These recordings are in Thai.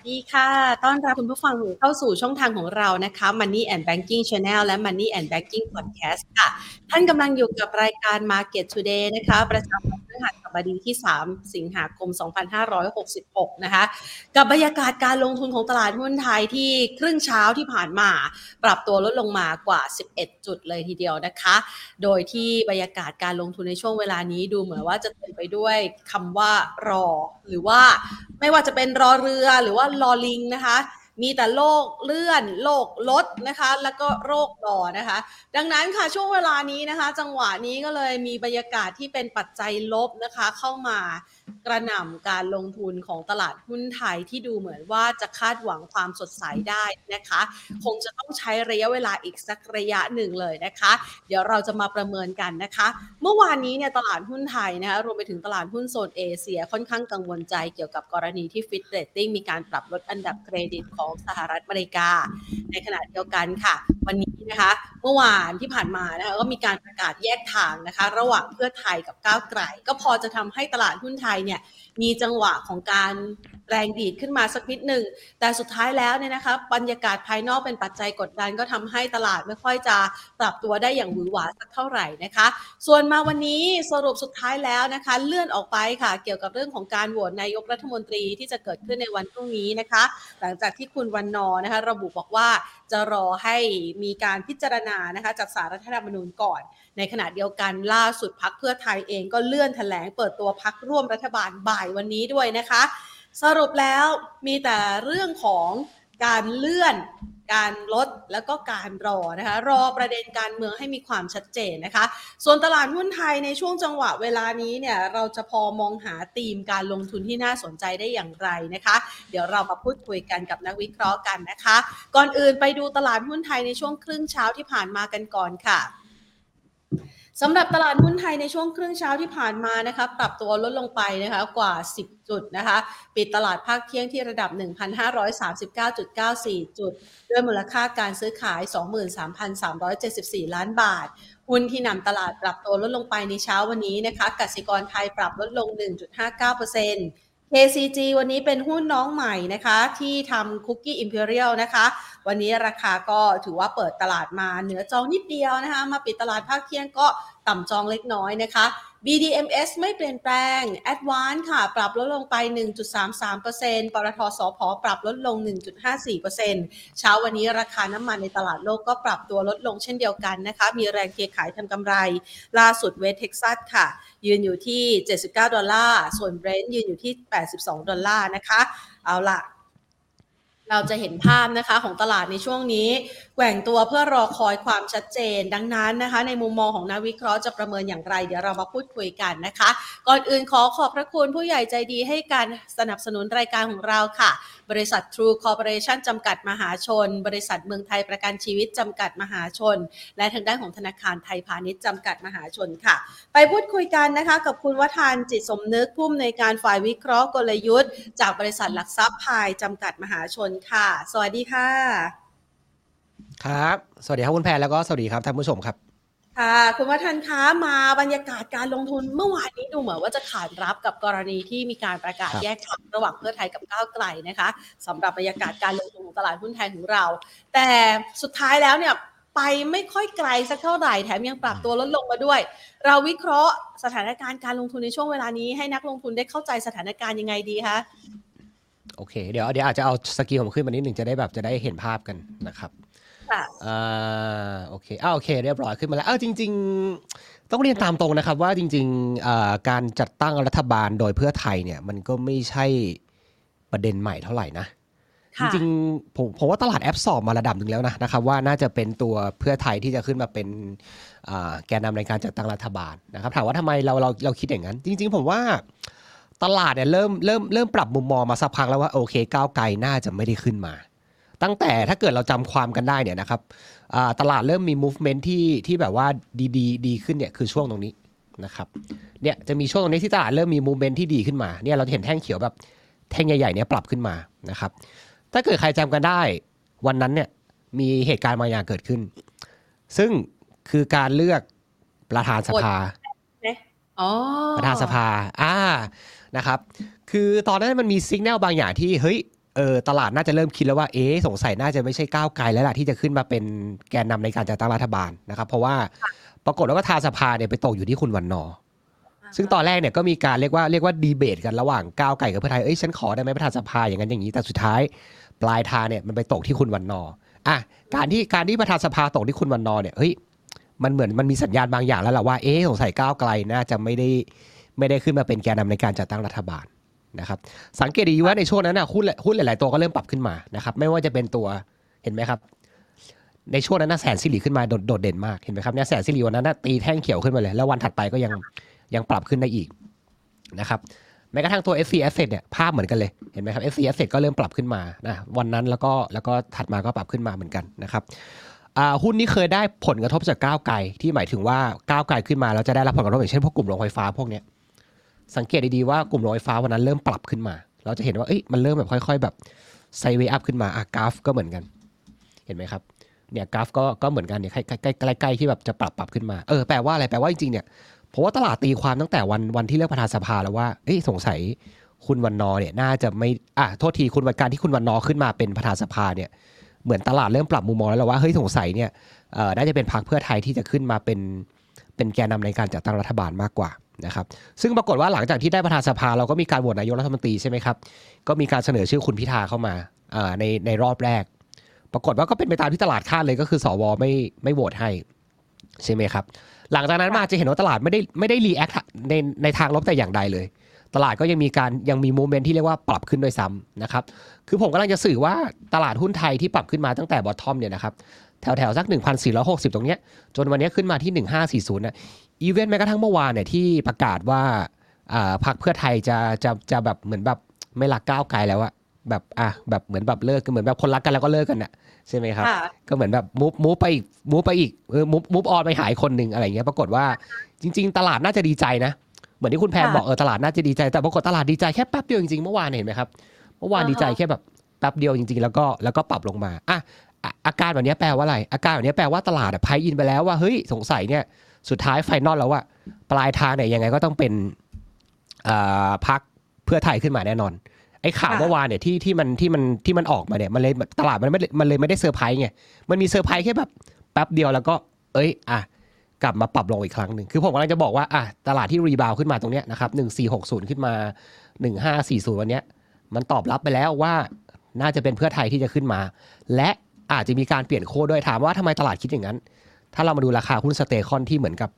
วัสดีค่ะ ต้อนรับคุณผู้ฟังเข้าสู่ช่องทางของเรานะคะ Money and Banking Channel และ Money and Banking Podcast ค่ะ ท่านกำลังอยู่กับรายการ Market Today นะคะ ประจำวัน บดีที่ 3 สิงหาคม 2566 นะคะ กับบรรยากาศการลงทุนของตลาดหุ้นไทยที่ครึ่งเช้าที่ผ่านมา ปรับตัวลดลงมากว่า 11 จุดเลยทีเดียวนะคะ โดยที่บรรยากาศการลงทุนในช่วงเวลานี้ดูเหมือนว่าจะเต็มไปด้วยคำว่ารอ หรือว่าไม่ว่าจะเป็นรอเรือหรือว่ารอลิงนะคะ มีแต่โรคเลื่อนโรคลดนะคะ แล้วก็โรครอนะคะ ดังนั้นค่ะช่วงเวลานี้นะคะ จังหวะนี้ก็เลยมีบรรยากาศที่เป็นปัจจัยลบนะคะ เข้ามากระหน่ำการลงทุนของตลาดหุ้นไทยที่ดูเหมือนว่าจะคาดหวังความสดใสได้นะคะ คงจะต้องใช้ระยะเวลาอีกสักระยะหนึ่งเลยนะคะ เดี๋ยวเราจะมาประเมินกันนะคะ เมื่อวานนี้เนี่ยตลาดหุ้นไทยนะคะรวมไปถึงตลาดหุ้นโซนเอเชียค่อนข้างกังวลใจเกี่ยวกับกรณีที่ Fitch Ratings มีการปรับลดอันดับเครดิตของสหรัฐอเมริกา ในขณะเดียวกันค่ะ วันนี้นะคะเมื่อวานที่ผ่านมานะคะก็มีการประกาศแยกทางนะคะ ระหว่างเพื่อไทยกับก้าวไกล ก็พอจะทำให้ตลาดหุ้นไทยเนี่ยมีจังหวะของการ แรงดีดขึ้นมาสักนิดหนึ่ง แต่สุดท้ายแล้วเนี่ยนะคะบรรยากาศภายนอกเป็นปัจจัยกดดัน ก็ทำให้ตลาดไม่ค่อยจะปรับตัวได้อย่างหวือหวาสักเท่าไหร่นะคะ ส่วนมาวันนี้สรุปสุดท้ายแล้วนะคะ เลื่อนออกไปค่ะ เกี่ยวกับเรื่องของการโหวตนายกรัฐมนตรีที่จะเกิดขึ้นในวันพรุ่งนี้นะคะ หลังจากที่คุณวันนอนะคะ ระบุบอกว่าจะรอให้มีการพิจารณานะคะจากสารรัฐธรรมนูญก่อน ในขณะเดียวกันล่าสุดพักเพื่อไทยเองก็เลื่อนแถลงเปิดตัวพักร่วมรัฐบาลบ่ายวันนี้ด้วยนะคะ สรุปแล้วมีแต่เรื่องของการเลื่อน การลดแล้วก็การรอนะคะ รอประเด็นการเมืองให้มีความชัดเจนนะคะ ส่วนตลาดหุ้นไทยในช่วงจังหวะเวลานี้เนี่ยเราจะพอมองหาธีมการลงทุนที่น่าสนใจได้อย่างไรนะคะ เดี๋ยวเรามาพูดคุยกันกับนักวิเคราะห์กันนะคะ ก่อนอื่นไปดูตลาดหุ้นไทยในช่วงครึ่งเช้าที่ผ่านมากันก่อนค่ะ สำหรับตลาดหุ้นไทยในช่วงครึ่งเช้าที่ผ่านมานะคะปรับตัวลดลงไปนะคะกว่า 10 จุดนะคะ ปิดตลาดภาคเที่ยงที่ระดับ 1,539.94 จุด ด้วยมูลค่าการซื้อขาย 23,374 ล้านบาท หุ้นที่นำตลาดปรับตัวลดลงไปในเช้าวันนี้นะคะกสิกรไทยปรับลดลง 1.59% KCG วันนี้เป็นหุ้นน้องใหม่นะคะ ที่ทำคุกกี้อิมพีเรียลนะคะ วันนี้ราคาก็ถือว่าเปิดตลาดมาเหนือจองนิดเดียวนะคะ มาปิดตลาดภาคเที่ยงก็ต่ำจองเล็กน้อยนะคะ BDMS ไม่เปลี่ยนแปลง Advance ค่ะ ปรับลดลงไป 1.33%ปตท.สผ.ปรับลดลง 1.54%เช้าวันนี้ราคาน้ำมันในตลาดโลกก็ปรับตัวลดลงเช่นเดียวกันนะคะ มีแรงเทขายทำกำไร ล่าสุดเวสเท็กซัสค่ะ ยืนอยู่ที่ 79 ดอลลาร์ ส่วนเบรนท์ยืนอยู่ที่ 82 ดอลลาร์นะคะ เอาล่ะเราจะเห็นภาพนะคะของตลาดในช่วงนี้ แกว่งตัวเพื่อรอคอยความชัดเจน ดังนั้นนะคะ ในมุมมองของนักวิเคราะห์จะประเมินอย่างไร เดี๋ยวเรามาพูดคุยกันนะคะ ก่อนอื่นขอขอบพระคุณผู้ใหญ่ใจดีให้การสนับสนุนรายการของเราค่ะ บริษัท True Corporation จำกัดมหาชน บริษัทเมืองไทยประกันชีวิตจำกัดมหาชน และทางด้านของธนาคารไทยพาณิชย์จำกัดมหาชนค่ะ ไปพูดคุยกันนะคะ กับคุณวัฒนจิตสมนึกผู้อำนวยการฝ่ายวิเคราะห์กลยุทธ์ จากบริษัทหลักทรัพย์พายจำกัดมหาชนค่ะ สวัสดีค่ะ ครับ สวัสดีครับคุณแพรแล้วก็สวัสดีครับท่านผู้ชมครับค่ะคุณวัฒนคะมาบรรยากาศการลงทุนเมื่อวานนี้ดูเหมือนว่าจะขานรับกับกรณีที่มีการประกาศครับแยกทางระหว่างเพื่อไทยกับก้าวไกลนะคะสำหรับบรรยากาศการลงทุนของตลาดหุ้นไทยของเรา แต่สุดท้ายแล้วเนี่ยไปไม่ค่อยไกลสักเท่าไหร่แถมยังปรับตัวลดลงมาด้วย เราวิเคราะห์สถานการณ์การลงทุนในช่วงเวลานี้ให้นักลงทุนได้เข้าใจสถานการณ์ยังไงดีคะโอเค เดี๋ยวเดี๋ยวอาจจะเอาสกิลผมขึ้นมานิดหนึ่งจะได้แบบจะได้เห็นภาพกันนะครับ ค่ะอ่าโอเคอ่าโอเค เรียบร้อยขึ้นมาแล้วเออจริง ๆ ต้องเรียนตามตรงนะครับ ว่าจริงๆอ่าการจัดตั้งรัฐบาลโดยเพื่อไทยเนี่ย มันก็ไม่ใช่ประเด็นใหม่เท่าไหร่นะจค่ะริงๆผมผมว่าตลาดแอปสอบมาระดับหนึ่งแล้วนะนะครับว่าน่าจะเป็นตัวเพื่อไทยที่จะขึ้นมาเป็นอ่าแกนนำในการจัดตั้งรัฐบาลนะครับ ถามว่าทำไมเราเราเราคิดอย่างนั้น จริง ๆ ผมว่าตลาดเนี่ยเริ่มเริ่มเริ่มปรับมุมมองมาสักพักแล้วว่าโอเคก้าวไกลน่าจะไม่ได้ขึ้นมา ตั้งแต่ถ้าเกิดเราจำความกันได้เนี่ยนะครับอ่าตลาดเริ่มมี movement ที่ที่แบบว่าดีดีดีขึ้นเนี่ยคือช่วงตรงนี้นะครับเนี่ยจะมีช่วงตรงนี้ที่ตลาดเริ่มมี movement ที่ดีขึ้นมาเนี่ยเราจะเห็นแท่งเขียวแบบแท่งใหญ่ๆเนี่ยปรับขึ้นมานะครับ ถ้าเกิดใครจำกันได้วันนั้นเนี่ยมีเหตุการณ์บางอย่างเกิดขึ้น ซึ่งคือการเลือกประธานสภาอ๋อประธานสภาอ่านะครับ คือตอนนั้นมันมีสัญญาณบางอย่างที่เฮ้ย เออตลาดน่าจะเริ่มคิดแล้วว่าเอ๊ะสงสัยน่าจะไม่ใช่ก้าวไกลแล้วล่ะที่จะขึ้นมาเป็นแกนนำในการจัดตั้งรัฐบาลนะครับ เพราะว่าปรากฏว่าประธานสภาเนี่ยไปตกอยู่ที่คุณวันนอร์ซึ่งตอนแรกเนี่ยก็มีการเรียกว่าเรียกว่าดีเบตกันระหว่างก้าวไกลกับเพื่อไทยเอ้ยฉันขอได้ไหมประธานสภาอย่างนั้นอย่างนี้แต่สุดท้าย ปลายทางเนี่ยมันไปตกที่คุณวันนอร์อะการที่การที่ประธานสภาตกที่คุณวันนอร์เนี่ยเฮ้ยมันเหมือนมันมีสัญญาณบางอย่างแล้วแหละว่าเอ๊ะสงสัยก้าวไกลน่าจะไม่ได้ไม่ได้ขึ้นมาเป็นแกนนาในการจัดตั้งรัฐบาล นะครับสังเกตดีว่าในช่วงนั้นนะหุ้นหุ้นหลาย ๆ ตัวก็เริ่มปรับขึ้นมานะครับไม่ว่าจะเป็นตัวเห็นไหมครับ ในช่วงนั้นนะแสนสิริขึ้นมาโดดเด่นมากเห็นไหมครับเนี่ยแสนสิริวันนั้นนะตีแท่งเขียวขึ้นมาเลย แล้ววันถัดไปก็ยังยังปรับขึ้นได้อีกนะครับแม้กระทั่งตัว SC Asset เนี่ยภาพเหมือนกันเลยเห็นไหมครับ SC Asset ก็เริ่มปรับขึ้นมานะวันนั้นแล้วก็แล้วก็ถัดมาก็ปรับขึ้นมาเหมือนกันนะครับหุ้นนี้เคยได้ผลกระทบจากก้าวไกลที่หมายถึงว่าก้าวไกลขึ้นมาแล้วจะได้รับผลกระทบอย่างเช่นพวกกลุ่มโรงไฟฟ้าพวกเนี้ย สังเกตดีๆว่ากลุ่มโรงไฟฟ้าวันนั้นเริ่มปรับขึ้นมา เราจะเห็นว่าเอ้ยมันเริ่มแบบค่อยๆ แบบไซเวอัพขึ้นมาอะกราฟก็เหมือนกัน เห็นไหมครับเนี่ยกราฟก็ก็เหมือนกันเนี่ยใกล้ใกล้ๆที่แบบจะปรับปรับขึ้นมาเออแปลว่าอะไรแปลว่าจริงๆเนี่ยเพราะว่าตลาดตีความตั้งแต่วันวันที่เลือกประธานสภาแล้วว่าเอ้ยสงสัยคุณวันนอเนี่ยน่าจะไม่อะโทษทีคุณวันการที่คุณวันนอขึ้นมาเป็นประธานสภาเนี่ยเหมือนตลาดเริ่มปรับมุมมองแล้วว่าเฮ้ยสงสัยเนี่ยเอ่อน่าจะเป็นพรรคเพื่อไทยที่จะขึ้นมาเป็นเป็นแกนนาในการจัดตั้งรัฐบาลมากกว่า นะครับซึ่งปรากฏว่าหลังจากที่ได้ประธานสภาเราก็มีการโหวตนายกรัฐมนตรีใช่ไหมครับก็มีการเสนอชื่อคุณพิธาเข้ามาในในรอบแรก ปรากฏว่าก็เป็นไปตามที่ตลาดคาดเลยก็คือสวไม่ไม่โหวตให้ใช่ไหมครับหลังจากนั้นมาจะเห็นว่าตลาดไม่ได้ไม่ได้รีแอคในในทางลบแต่อย่างใดเลย ตลาดก็ยังมีการยังมีโมเมนต์ที่เรียกว่าปรับขึ้นด้วยซ้ำนะครับคือผมกำลังจะสื่อว่าตลาดหุ้นไทยที่ปรับขึ้นมาตั้งแต่บอททอมเนี่ยนะครับแถวแถวสัก 1,460 ตรงเนี้ยจนวันนี้ขึ้นมาที่ 1540นะ อีเวนต์แม้กระทั่งเมื่อวานเนี่ยที่ประกาศว่าพรรคเพื่อไทยจะจะจะแบบเหมือนแบบไม่รักก้าวไกลแล้วอะแบบอะแบบเหมือนแบบเลิกเหมือนแบบคนรักกันแล้วก็เลิกกันน่ะใช่ไหมครับ ก็เหมือนแบบ move move ไปอีกmove ไปอีกเออ move move on ไปหายคนหนึ่งอะไรเงี้ยปรากฏว่าจริง ๆ ตลาดน่าจะดีใจนะเหมือนที่คุณแพนบอกเออตลาดน่าจะดีใจแต่ปรากฏตลาดดีใจแค่แป๊บเดียวจริงๆเมื่อวานเห็นไหมครับเมื่อวานดีใจแค่แบบแป๊บเดียวจริง ๆ แล้วก็แล้วก็ปรับลงมาอะอาการแบบนี้แปลว่าอะไร อาการแบบนี้แปลว่าตลาด price in ไปแล้วว่าเฮ้ยสงสัยเนี่ย สุดท้าย final แล้วว่าปลายทางเนี่ยยังไงก็ต้องเป็นพรรคเพื่อไทยขึ้นมาแน่นอน ไอ้ข่าวเมื่อวานเนี่ยที่ที่มันที่มันที่มันออกมาเนี่ยมันเลยตลาดมันไม่มันเลยไม่ได้เซอร์ไพรส์ไงมันมีเซอร์ไพรส์แค่แบบแป๊บเดียวแล้วก็ เอ้ยอะกลับมาปรับลงอีกครั้งหนึ่งคือผมกำลังจะบอกว่าอะตลาดที่ rebound ขึ้นมาตรงเนี้ยนะครับหนึ่งสี่หกศูนย์ขึ้นมาหนึ่งห้าสี่ศูนย์วันเนี้ย มันตอบรับไปแล้วว่าน่าจะเป็นเพื่อไทยที่จะขึ้นมา และอาจจะมีการเปลี่ยนโค้ดด้วยถามว่าทำไมตลาดคิดอย่างนั้น ถ้าเรามาดูราคาหุ้น STECON ที่เหมือนกับ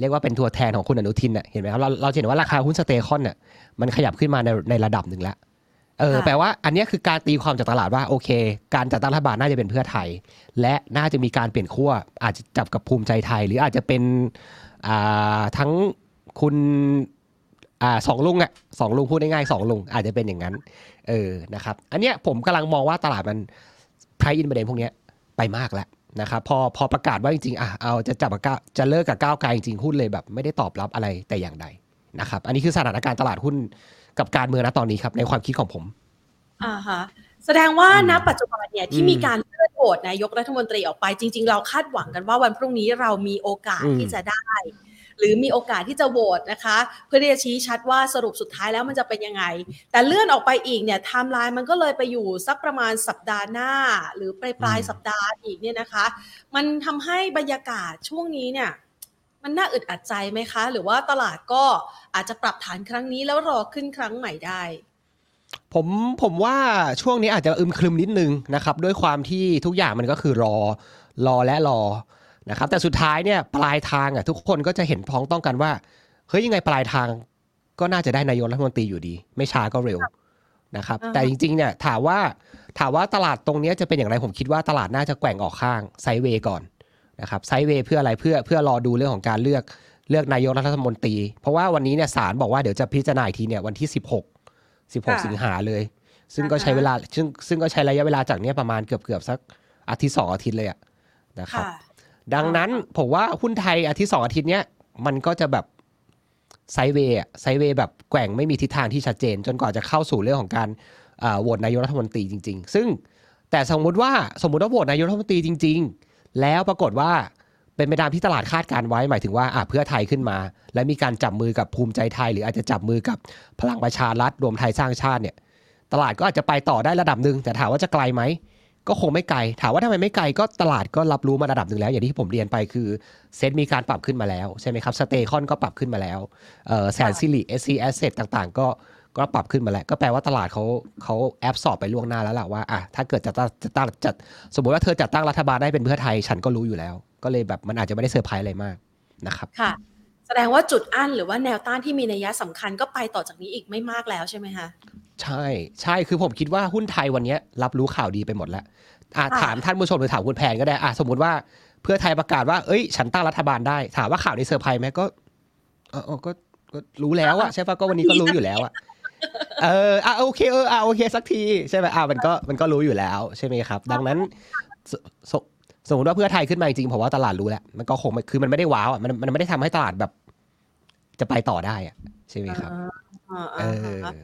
เรียกว่าเป็นตัวแทนของคุณอนุทินเน่ยเห็นไหมครับเราเราเห็นว่าราคาหุ้น STECON เนี่ยมันขยับขึ้นมาในในระดับหนึ่งแล้วเออแปลว่าอันนี้คือการตีความจากตลาดว่าโอเค การจัดตั้งรัฐบาลน่าจะเป็นเพื่อไทย และน่าจะมีการเปลี่ยนขั้วอาจจะจับกับภูมิใจไทย หรืออาจจะเป็นอ่าทั้งคุณอ่าสองลุงอะสองลุงพูดง่ายๆสองลุงอาจจะเป็นอย่างนั้น เออนะครับ อันเนี้ยผมกำลังมองว่าตลาดมันไพรอินประเด็นพวกนี้ไปมากแล้ว นะครับพอพอประกาศว่าจริงๆอะเอาจะจับกับจะเลิกกับก้าวไกลจริงๆหุ้นเลยแบบไม่ได้ตอบรับอะไรแต่อย่างใดนะครับ อันนี้คือสถานการณ์ตลาดหุ้นกับการเมืองณตอนนี้ครับ ในความคิดของผมอ่าฮะแสดงว่าณปัจจุบันเนี่ยที่มีการเลื่อนโหวตนายกรัฐมนตรีออกไปจริง ๆ เราคาดหวังกันว่าวันพรุ่งนี้เรามีโอกาสที่จะได้ หรือมีโอกาสที่จะโหวตนะคะ เพื่อที่จะชี้ชัดว่าสรุปสุดท้ายแล้วมันจะเป็นยังไง แต่เลื่อนออกไปอีกเนี่ยไทม์ไลน์มันก็เลยไปอยู่สักประมาณสัปดาห์หน้า หรือปลายปลายสัปดาห์อีกเนี่ยนะคะ มันทำให้บรรยากาศช่วงนี้เนี่ยมันน่าอึดอัดใจไหมคะ หรือว่าตลาดก็อาจจะปรับฐานครั้งนี้แล้วรอขึ้นครั้งใหม่ได้ผมผมว่าช่วงนี้อาจจะอึมครึมนิดนึงนะครับ ด้วยความที่ทุกอย่างมันก็คือรอ รอและรอ นะครับแต่สุดท้ายเนี่ยปลายทางอะทุกคนก็จะเห็นพ้องต้องกันว่าเฮ้ยยังไงปลายทางก็น่าจะได้นายกรัฐมนตรีอยู่ดี ไม่ช้าก็เร็วนะครับ แต่จริงๆเนี่ยถามว่าถามว่าตลาดตรงนี้จะเป็นอย่างไรผมคิดว่าตลาดน่าจะแกว่งออกข้างไซด์เวย์ก่อนนะครับไซด์เวย์เพื่ออะไรเพื่อเพื่อรอดูเรื่องของการเลือกเลือกนายกรัฐมนตรี เพราะว่าวันนี้เนี่ยศาลบอกว่าเดี๋ยวจะพิจารณาอีกทีเนี่ยวันที่ 16 16 สิงหาเลย ซึ่งก็ใช้เวลาซึ่งซึ่งก็ใช้ระยะเวลาจากนี้ประมาณเกือบเกือบสักอาทิตย์สองอาทิตย์เลยอะนะครับ ดังนั้นผมว่าหุ้นไทยอาทิตย์สองอาทิตย์เนี้ยมันก็จะแบบไซเวย์ไซเวย์แบบแกว่งไม่มีทิศทางที่ชัดเจน จนกว่าจะเข้าสู่เรื่องของการโหวตนายกรัฐมนตรีจริง ๆ ซึ่งแต่สมมุติว่าสมมุติว่าโหวตนายกรัฐมนตรีจริง ๆ แล้วปรากฏว่าเป็นไปตามที่ตลาดคาดการไว้หมายถึงว่าเพื่อไทยขึ้นมา และมีการจับมือกับภูมิใจไทย หรืออาจจะจับมือกับพลังประชารัฐรวมไทยสร้างชาติเนี่ย ตลาดก็อาจจะไปต่อได้ระดับหนึ่งแต่ถามว่าจะไกลไหม ก็คงไม่ไกล ถามว่าทำไมไม่ไกลก็ตลาดก็รับรู้มาระดับหนึ่งแล้ว อย่างที่ผมเรียนไปคือเซ็ตมีการปรับขึ้นมาแล้วใช่ไหมครับ STECON ก็ปรับขึ้นมาแล้วแสนสิริ SC Asset ต่างๆ ก็ก็ปรับขึ้นมาแล้ว ก็แปลว่าตลาดเขาเขา absorb ไปล่วงหน้าแล้วแหละว่าอะถ้าเกิดจะตั้งจะตั้งจัดสมมติว่าเธอจัดตั้งรัฐบาลได้เป็นเพื่อไทย ฉันก็รู้อยู่แล้ว ก็เลยแบบมันอาจจะไม่ได้เซอร์ไพรส์อะไรมากนะครับค่ะ แสดงว่าจุดอั้นหรือว่าแนวต้านที่มีนัยสำคัญก็ไปต่อจากนี้อีกไม่มากแล้วใช่ไหมคะใช่ใช่คือผมคิดว่าหุ้นไทยวันนี้รับรู้ข่าวดีไปหมดแล้วอะค่ะถามท่านผู้ชมหรือถามคุณแพนก็ได้อะสมมติว่าเพื่อไทยประกาศว่าเอ้ย ฉันตั้งรัฐบาลได้ ถามว่าข่าวนี้เซอร์ไพรส์ไหมก็เออเออก็ก็รู้แล้วอะใช่ปะก็วันนี้ก็รู้อยู่แล้วอะเอออะโอเคเอออะโอเคสักทีใช่ไหมอะมันก็มันก็รู้อยู่แล้ว ใช่ไหมครับ ดังนั้น สสสมมติว่าเพื่อไทยขึ้นมาจริงๆผมว่าตลาดรู้แล้วมันก็คงไม่คือมันไม่ได้ว้าวอะมันมันไม่ได้ทำให้ตลาดแบบ จะไปต่อได้อะใช่ไหมครับอ่าเออ่าอ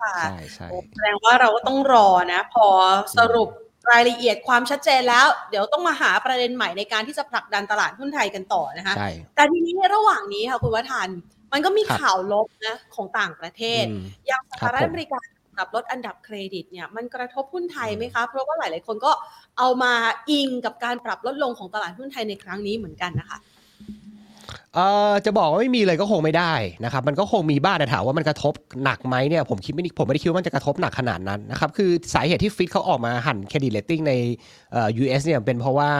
ค่ะใช่ใช่โอ้แสดงว่าเราก็ต้องรอนะ พอสรุปรายละเอียดความชัดเจนแล้ว เดี๋ยวต้องมาหาประเด็นใหม่ในการที่จะผลักดันตลาดหุ้นไทยกันต่อนะคะใช่แต่ทีนี้ระหว่างนี้ค่ะคุณวัฒนมันก็มีครับข่าวลบนะของต่างประเทศอืมอย่างสหรัฐครับผมอเมริกา ปรับลดอันดับเครดิตเนี่ยมันกระทบหุ้นไทยไหมคะ เพราะว่าหลาย ๆ คนก็เอามาอิงกับการปรับลดลงของตลาดหุ้นไทยในครั้งนี้เหมือนกันนะคะเอ่อจะบอกว่าไม่มีเลยก็คงไม่ได้นะครับมันก็คงมีบ้างแต่ถามว่ามันกระทบหนักไหมเนี่ยผมคิดไม่ได้ผมไม่ได้คิดว่ามันจะกระทบหนักขนาดนั้นนะครับคือสาเหตุที่ Fitch เขาออกมาหั่น credit rating ในเอ่อ US เนี่ยเป็นเพราะว่า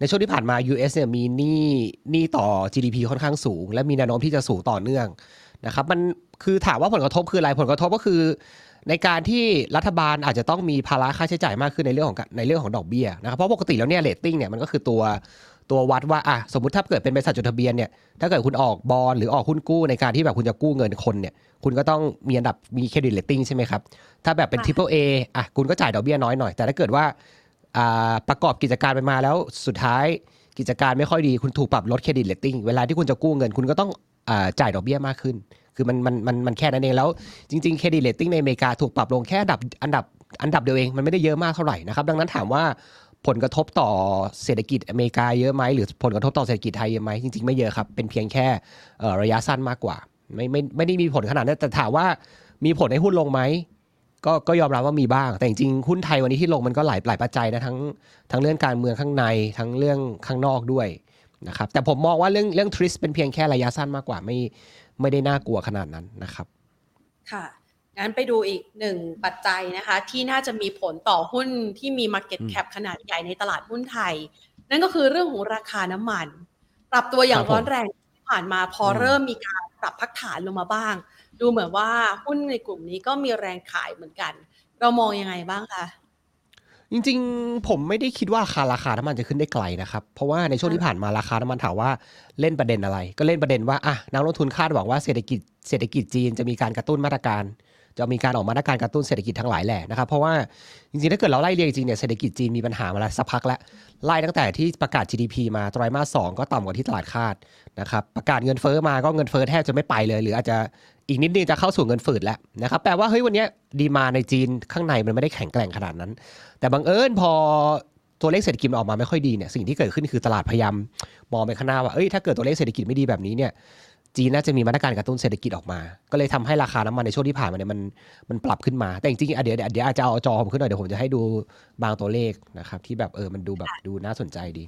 ในช่วงที่ผ่านมา US เนี่ยมีหนี้หนี้ต่อ GDP ค่อนข้างสูง และมีแนวโน้มที่จะสูงต่อเนื่องนะครับมันคือถามว่าผลกระทบคืออะไรผลกระทบก็คือ ในการที่รัฐบาลอาจจะต้องมีภาระค่าใช้จ่ายมากขึ้นในเรื่องของในเรื่องของดอกเบี้ยนะครับเพราะปกติแล้วเนี่ยเรตติ้งเนี่ยมันก็คือตัวตัววัดว่าอะสมมติถ้าเกิดเป็นบริษัทจดทะเบียนเนี่ยถ้าเกิดคุณออกบอลหรือออกหุ้นกู้ในการที่แบบคุณจะกู้เงินคนเนี่ยคุณก็ต้องมีอันดับมี credit rating ใช่ไหมครับ ถ้าแบบเป็นค่ะ triple A อะคุณก็จ่ายดอกเบี้ยน้อยหน่อย แต่ถ้าเกิดว่าอ่าประกอบกิจการไปมาแล้วสุดท้ายกิจการไม่ค่อยดีคุณถูกปรับลด credit rating เวลาที่คุณจะกู้เงิน คุณก็ต้องอ่าจ่ายดอกเบี้ยมากขึ้น คือมันมันมันมันแค่นั้นเองแล้วจริงๆ credit rating ในอเมริกาถูกปรับลงแค่อันดับอันดับอันดับเดียวเองมันไม่ได้เยอะมากเท่าไหร่นะครับดังนั้นถามว่าผลกระทบต่อเศรษฐกิจอเมริกาเยอะไหมหรือผลกระทบต่อเศรษฐกิจไทยเยอะไหมจริงๆไม่เยอะครับเป็นเพียงแค่ระยะสั้นมากกว่า ไม่ไม่ไม่ได้มีผลขนาดนั้นแต่ถามว่ามีผลให้หุ้นลงไหมก็ก็ยอมรับว่ามีบ้าง แต่จริงๆหุ้นไทยวันนี้ที่ลงมันก็หลายหลายปัจจัยนะทั้งทั้งเรื่องการเมืองข้างในทั้งเรื่องข้างนอกด้วยนะครับแต่ผมมองว่าเรื่องเรื่องทริสเป็นเพียงแค่ระยะสั้นมากกว่าไม่ ไม่ได้น่ากลัวขนาดนั้นนะครับ ค่ะงั้นไปดูอีกหนึ่งปัจจัยนะคะ ที่น่าจะมีผลต่อหุ้นที่มี Market อืม Cap ขนาดใหญ่ในตลาดหุ้นไทย นั่นก็คือเรื่องของราคาน้ำมัน ปรับตัวอย่างครับผมร้อนแรงที่ผ่านมาพออมเริ่มมีการปรับพักฐานลงมาบ้าง ดูเหมือนว่าหุ้นในกลุ่มนี้ก็มีแรงขายเหมือนกัน เรามองยังไงบ้างคะ จริงๆ ผมไม่ได้คิดว่าราคาราคาน้ำมันจะขึ้นได้ไกลนะครับ เพราะว่าในช่วงที่ผ่านมาราคาน้ำมันถามว่าเล่นประเด็นอะไร ก็เล่นประเด็นว่าอะนักลงทุนคาดหวังว่าเศรษฐกิจเศรษฐกิจจีนจะมีการกระตุ้นมาตรการ จะมีการออกมาตรการกระตุ้นเศรษฐกิจทั้งหลายแหละนะครับ เพราะว่าจริงๆ ถ้าเกิดเราไล่เรียงจริงๆเนี่ยเศรษฐกิจจีนมีปัญหามาแล้วสักพักแล้วไล่ตั้งแต่ที่ประกาศ GDP มาไตรมาสสองก็ต่ำกว่าที่ตลาดคาดนะครับประกาศเงินเฟ้อมาก็เงินเฟ้อแทบจะไม่ไปเลย หรืออาจจะ อีกนิดนึงจะเข้าสู่เงินฝืดแล้วนะครับแปลว่าเฮ้ยวันนี้ดีมาในจีนข้างในมันไม่ได้แข็งแกร่งขนาดนั้น แต่บังเอิญพอตัวเลขเศรษฐกิจออกมาไม่ค่อยดีเนี่ยสิ่งที่เกิดขึ้นคือตลาดพยายามมองไปข้างหน้าว่าเอ้ยถ้าเกิดตัวเลขเศรษฐกิจไม่ดีแบบนี้เนี่ย จีนน่าจะมีมาตรการกระตุ้นเศรษฐกิจออกมา ก็เลยทำให้ราคาน้ำมันในช่วงที่ผ่านมาเนี่ยมันมันปรับขึ้นมา แต่จริงๆเดี๋ยวเดี๋ยวอาจจะเอาจอผมขึ้นหน่อยเดี๋ยวผมจะให้ดูบางตัวเลขนะครับที่แบบเออมันดูแบบดูน่าสนใจดี